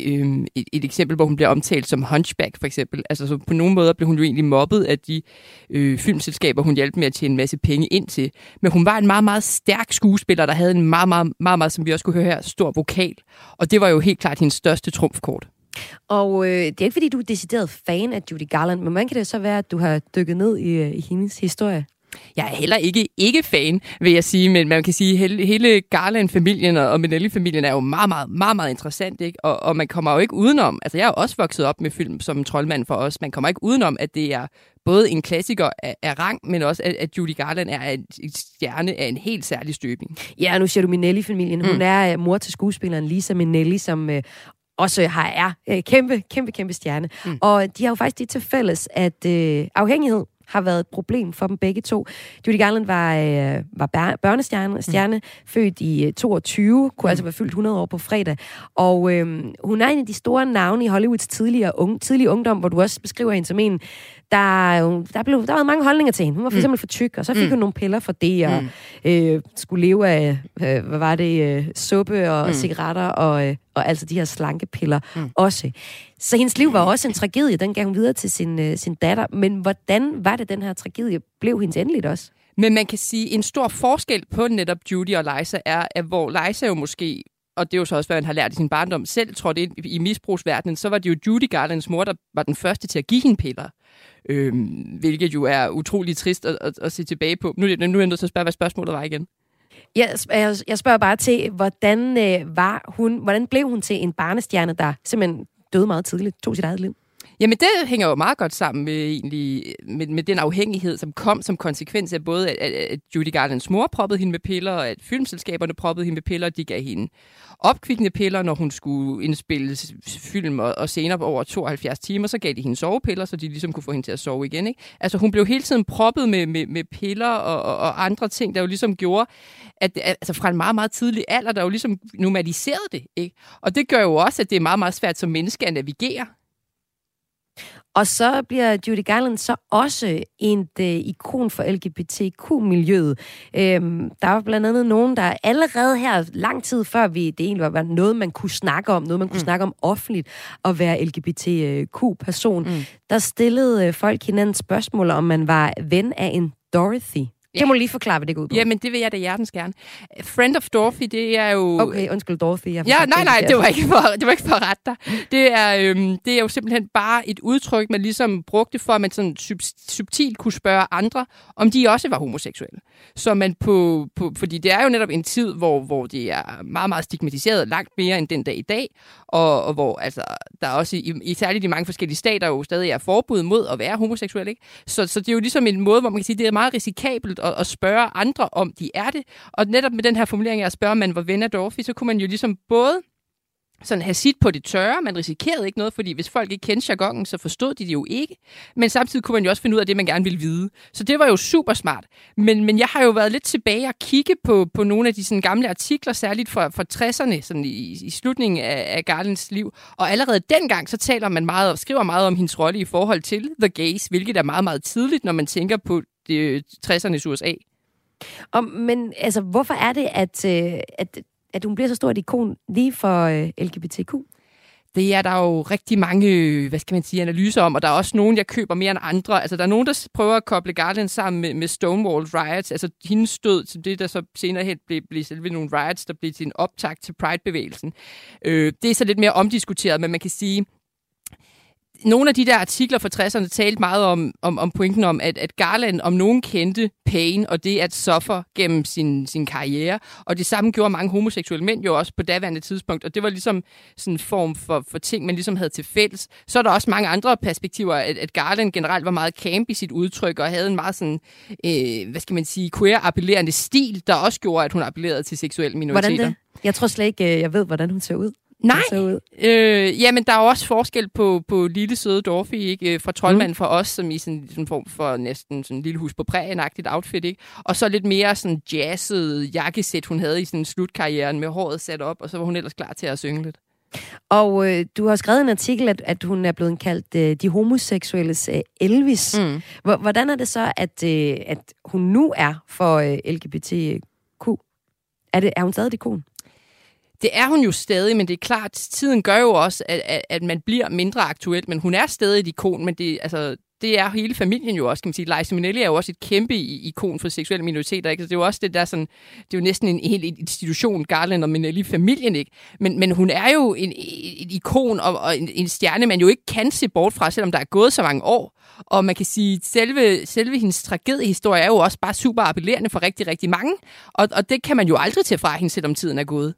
øh, et, et eksempel, hvor hun bliver omtalt som hunchback, for eksempel. Altså, så på nogle måder blev hun jo egentlig mobbet af de øh, filmselskaber, hun hjalp med at tjene en masse penge ind til. Men hun var en meget, meget stærk skuespiller, der havde en meget, meget, meget, meget som vi også kunne høre her, stor vokal. Og det var jo helt klart hendes største trumfkort. Og øh, det er ikke, fordi du er decideret fan af Judy Garland, men hvordan kan det så være, at du har dykket ned i, øh, i hendes historie? Jeg er heller ikke ikke fan, vil jeg sige, men man kan sige, hele, hele Garland-familien og Minelli-familien er jo meget, meget, meget, meget interessant, ikke? Og, og man kommer jo ikke udenom, altså jeg er også vokset op med film som Troldmand for os, man kommer ikke udenom, at det er både en klassiker af, af rang, men også at, at Judy Garland er en, stjerne af en helt særlig støbning. Ja, nu siger du Minelli-familien. Mm. Hun er uh, mor til skuespilleren Lisa Minelli, som uh, også har er uh, kæmpe, kæmpe, kæmpe stjerne. Mm. Og de har jo faktisk det til fælles, at uh, afhængighed har været et problem for dem begge to. Judy Garland var, øh, var børnestjerne, stjerne, mm. født i øh, 22, kunne mm. altså være fyldt 100 år på fredag. Og øh, hun er en af de store navne i Hollywoods tidligere, unge, tidlige ungdom, hvor du også beskriver hende som en, der, der, blev, der var mange holdninger til hende. Hun var for eksempel for tyk, og så fik mm. hun nogle piller for det, og mm. øh, skulle leve af, øh, hvad var det, øh, suppe og mm. cigaretter, og, øh, og altså de her slankepiller mm. også. Så hendes liv var også en tragedie, den gav hun videre til sin, øh, sin datter. Men hvordan var det, den her tragedie blev hendes endeligt også? Men man kan sige, en stor forskel på netop Judy og Liza er, at hvor Liza jo måske og det er jo så også, hvad han har lært i sin barndom, selv trådt ind i misbrugsverdenen, så var det jo Judy Garlands mor, der var den første til at give hende piller. Øhm, hvilket jo er utrolig trist at, at, at se tilbage på. Nu, nu er jeg nødt til at spørge, hvad spørgsmålet var igen. Jeg, jeg, jeg spørger bare til, hvordan øh, var hun, hvordan blev hun til en barnestjerne, der simpelthen døde meget tidligt, tog sit eget liv? Jamen, det hænger jo meget godt sammen med, egentlig, med, med den afhængighed, som kom som konsekvens af både, at, at Judy Garlands mor proppede hende med piller, og at filmselskaberne proppede hende med piller, og de gav hende opkvikkende piller, når hun skulle indspille film og, og senere på over 72 timer, så gav de hende sovepiller, så de ligesom kunne få hende til at sove igen. Ikke? Altså, hun blev hele tiden proppet med, med, med piller og, og, og andre ting, der jo ligesom gjorde, at altså fra en meget, meget tidlig alder, der jo ligesom normaliserede det. Ikke? Og det gør jo også, at det er meget, meget svært som menneske at navigere og så bliver Judy Garland så også en uh, ikon for LGBTQ-miljøet. Øhm, der var blandt andet nogen, der allerede her, lang tid før vi, det egentlig var noget, man kunne snakke om, noget man kunne mm. snakke om offentligt, at være LGBTQ-person, mm. der stillede uh, folk hinanden spørgsmål, om man var ven af en Dorothy. Det må lige forklare, hvad det går ud på. Jamen, det vil jeg da hjertens gerne. Friend of Dorothy, det er jo... Okay, undskyld, Dorothy. Jeg ja, nej, nej, det var, ikke for, det var ikke for at rette dig. Det er, øhm, det er jo simpelthen bare et udtryk, man ligesom brugte for, at man sådan sub, subtilt kunne spørge andre, om de også var homoseksuelle. Så man på, på, fordi det er jo netop en tid, hvor, hvor det er meget, meget stigmatiseret, langt mere end den dag i dag, og, og hvor altså, der er også i, i særligt i mange forskellige stater jo stadig er forbud mod at være homoseksuel. Ikke? Så, så det er jo ligesom en måde, hvor man kan sige, det er meget risikabelt at, at spørge andre, om de er det. Og netop med den her formulering at spørge, om man var ven af Dorothy, så kunne man jo ligesom både sådan have sit på det tørre. Man risikerede ikke noget, fordi hvis folk ikke kendte jargonen, så forstod de det jo ikke. Men samtidig kunne man jo også finde ud af det, man gerne ville vide. Så det var jo super smart. Men, men jeg har jo været lidt tilbage og kigge på, på nogle af de sådan gamle artikler, særligt fra, fra 60'erne, sådan i, i slutningen af, af Garlands liv. Og allerede dengang, så taler man meget og skriver meget om hendes rolle i forhold til The Gays, hvilket er meget, meget tidligt, når man tænker på det 60'ernes USA. Og, men altså, hvorfor er det, at, øh, at, at hun bliver så stor et ikon lige for øh, LGBTQ? Det er der jo rigtig mange, hvad skal man sige, analyser om, og der er også nogen, jeg køber mere end andre. Altså, der er nogen, der prøver at koble Garland sammen med, med Stonewall Riots, altså hendes stød til det, der så senere hen blev, blev selve nogle riots, der blev til en optag til Pride-bevægelsen. Øh, det er så lidt mere omdiskuteret, men man kan sige, nogle af de der artikler fra 60'erne talte meget om, om, om pointen om, at, at Garland om nogen kendte pain, og det at suffer gennem sin, sin karriere. Og det samme gjorde mange homoseksuelle mænd jo også på daværende tidspunkt, og det var ligesom sådan en form for, for ting, man ligesom havde til fælles. Så er der også mange andre perspektiver, at, at Garland generelt var meget camp i sit udtryk, og havde en meget sådan, øh, hvad skal man sige, queer-appellerende stil, der også gjorde, at hun appellerede til seksuelle minoriteter. Hvordan det? Jeg tror slet ikke, øh, jeg ved, hvordan hun ser ud. Nej, øh, jamen der er også forskel på, på lille søde Dorothy, ikke? Øh, fra troldmanden mm. fra os, som i sådan, sådan en form for næsten sådan en lille hus på prærien-agtigt outfit, ikke? Og så lidt mere sådan jazzet jakkesæt, hun havde i sådan slutkarrieren med håret sat op, og så var hun ellers klar til at synge lidt. Og øh, du har skrevet en artikel, at, at hun er blevet kaldt øh, de homoseksuelles øh, Elvis. Mm. Hvordan er det så, at, øh, at hun nu er for øh, LGBTQ? Er, det, er hun stadig et ikon? Det er hun jo stadig, men det er klart, tiden gør jo også, at, at, at man bliver mindre aktuel, men hun er stadig et ikon, men det, altså, det er hele familien jo også, kan man sige. Liza Minnelli er jo også et kæmpe ikon for seksuelle minoriteter, ikke? Så det er jo også det der sådan, det er jo næsten en hel institution, Garland og Minnelli-familien, ikke? Men, men hun er jo en, et ikon og, og en, en stjerne, man jo ikke kan se bort fra, selvom der er gået så mange år. Og man kan sige, at selve, selve hendes tragediehistorie er jo også bare super appellerende for rigtig, rigtig mange. Og, og det kan man jo aldrig tage fra hende, selvom tiden er gået.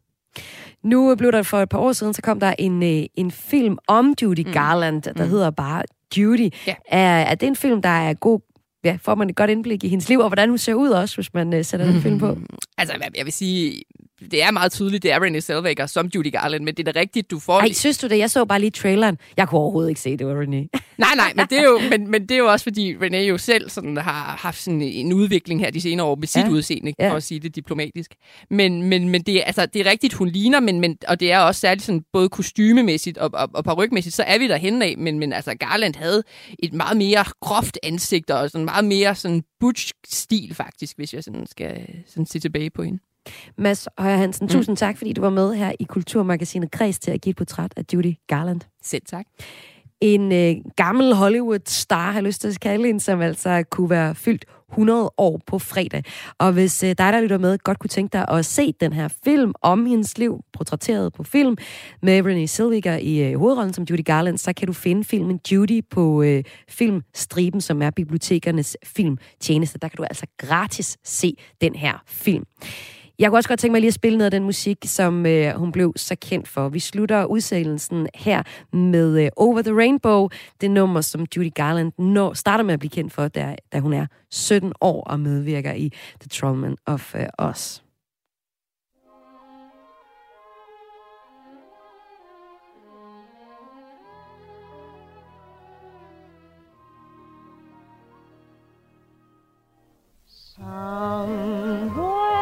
Nu blev der for et par år siden, så kom der en, øh, en film om Judy mm. Garland, der mm. hedder bare Judy. Ja. Er, er det en film, der er god ja, får man et godt indblik i hendes liv, og hvordan hun ser ud også, hvis man uh, sætter den film på? Altså, jeg vil sige, det er meget tydeligt, det er Renée Zellweger som Judy Garland, men det er da rigtigt, du får... Ej, synes du det? Jeg så bare lige traileren. Jeg kunne overhovedet ikke se, det var Renée. [LAUGHS] nej, nej, men det, er jo, men, men det er jo også, fordi Renée jo selv sådan har haft sådan en udvikling her de senere år med sit ja. udseende, ja. for at sige det diplomatisk. Men, men, men det, er, altså, det er rigtigt, hun ligner, men, men, og det er også særligt sådan, både kostymemæssigt og, og, og parrykmæssigt, så er vi derhen af, men, men altså, Garland havde et meget mere groft ansigt, og sådan meget mere sådan butch-stil faktisk, hvis jeg sådan skal sådan se tilbage på hende. Mads Højer Hansen, mm. tusind tak, fordi du var med her i Kulturmagasinet Kreds til at give et portræt af Judy Garland. Selv tak. En øh, gammel Hollywood-star, har jeg lyst til at kalde hende, som altså kunne være fyldt 100 år på fredag. Og hvis øh, dig, der lytter med, godt kunne tænke dig at se den her film om hendes liv, portrætteret på film, med Renée Zellweger i øh, hovedrollen som Judy Garland, så kan du finde filmen Judy på øh, Filmstriben, som er bibliotekernes filmtjeneste. Der kan du altså gratis se den her film. Jeg kunne også godt tænke mig lige at spille noget af den musik, som øh, hun blev så kendt for. Vi slutter udsendelsen her med øh, Over the Rainbow, det nummer, som Judy Garland når, starter med at blive kendt for, da, da hun er 17 år og medvirker i The Trollman of øh, Us. Somewhere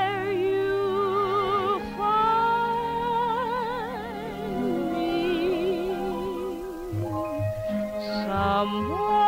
Somewhere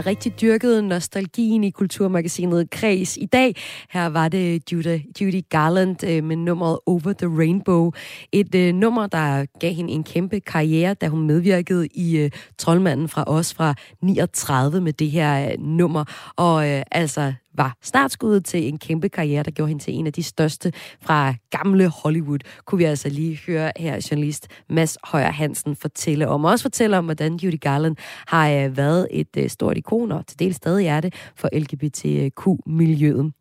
har rigtig dyrket nostalgien i kulturmagasinet Kreds i dag. Her var det Judy, Judy Garland øh, med nummeret Over the Rainbow. Et øh, nummer, der gav hende en kæmpe karriere, da hun medvirkede i øh, Troldmanden fra os fra 39 med det her øh, nummer. Og øh, altså var startskuddet til en kæmpe karriere, der gjorde hende til en af de største fra gamle Hollywood, kunne vi altså lige høre her journalist Mads Højer Hansen fortælle om. Og også fortælle om, hvordan Judy Garland har øh, været et øh, stort ikon, og til del stadig er det, for LGBTQ-miljøet.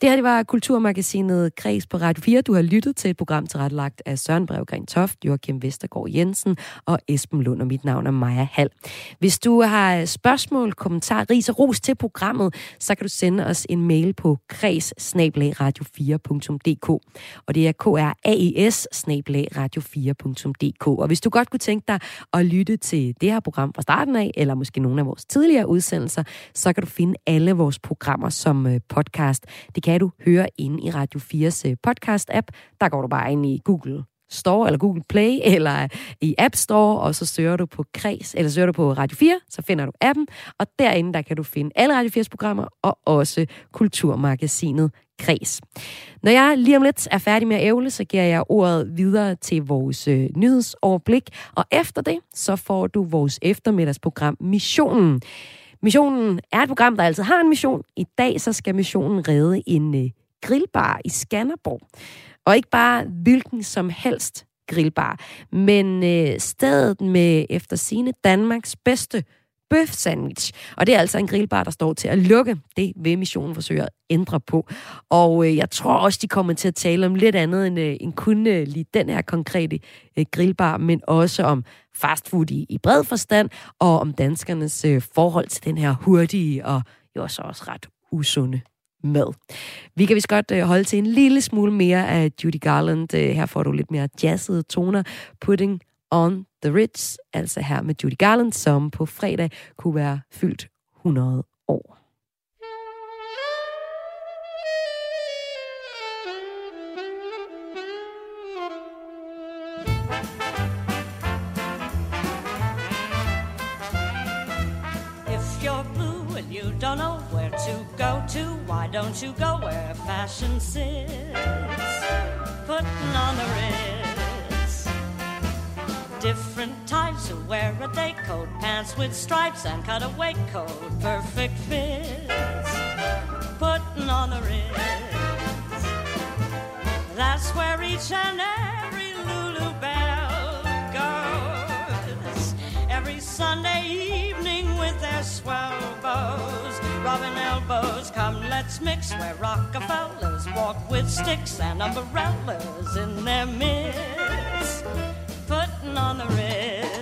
Det her det var Kulturmagasinet Kreds på Radio 4. Du har lyttet til et program tilrettelagt af Søren Brevgren Toft, Joachim Vestergaard Jensen og Esben Lund, og mit navn er Maja Hall. Hvis du har øh, spørgsmål, kommentarer, ris og ros til programmet, så kan du sende os en mail på kreds radio 4dk og det er kraes radio 4dk Og hvis du godt kunne tænke dig at lytte til det her program fra starten af, eller måske nogle af vores tidligere udsendelser, så kan du finde alle vores programmer som øh, podcast. Det kan du høre inde i Radio 4's øh, podcast-app. Der går du bare ind i Google Store eller Google Play eller i App Store, og så søger du på Kreds, eller søger du på Radio 4, så finder du appen, og derinde der kan du finde alle Radio 4's programmer, og også Kulturmagasinet Kreds. Når jeg lige om lidt er færdig med at ævle, så giver jeg ordet videre til vores øh, nyhedsoverblik, og efter det, så får du vores eftermiddagsprogram Missionen. Missionen er et program, der altid har en mission. I dag så skal missionen redde en øh, grillbar i Skanderborg. Og ikke bare hvilken som helst grillbar, men øh, stedet med efter sine Danmarks bedste bøf sandwich. Og det er altså en grillbar, der står til at lukke. Det vil missionen forsøge at ændre på. Og øh, jeg tror også, de kommer til at tale om lidt andet end, øh, end kun øh, lige den her konkrete øh, grillbar, men også om fastfood i, i bred forstand, og om danskernes øh, forhold til den her hurtige og jo så også ret usunde med. Vi kan vist godt øh, holde til en lille smule mere af Judy Garland. Øh, her får du lidt mere jazzede toner. Putting on the Ritz, altså her med Judy Garland, som på fredag kunne være fyldt 100 år. Don't you go where fashion sits? Putting on the ritz. Different types who wear a day coat, pants with stripes and cutaway coat, perfect fits. Putting on the ritz. That's where each and every Lulu Bell goes. Every Sunday evening with their swell bows, rubbing elbows. Come, let's mix where Rockefellers walk with sticks and umbrellas in their midst, putting on the wrist.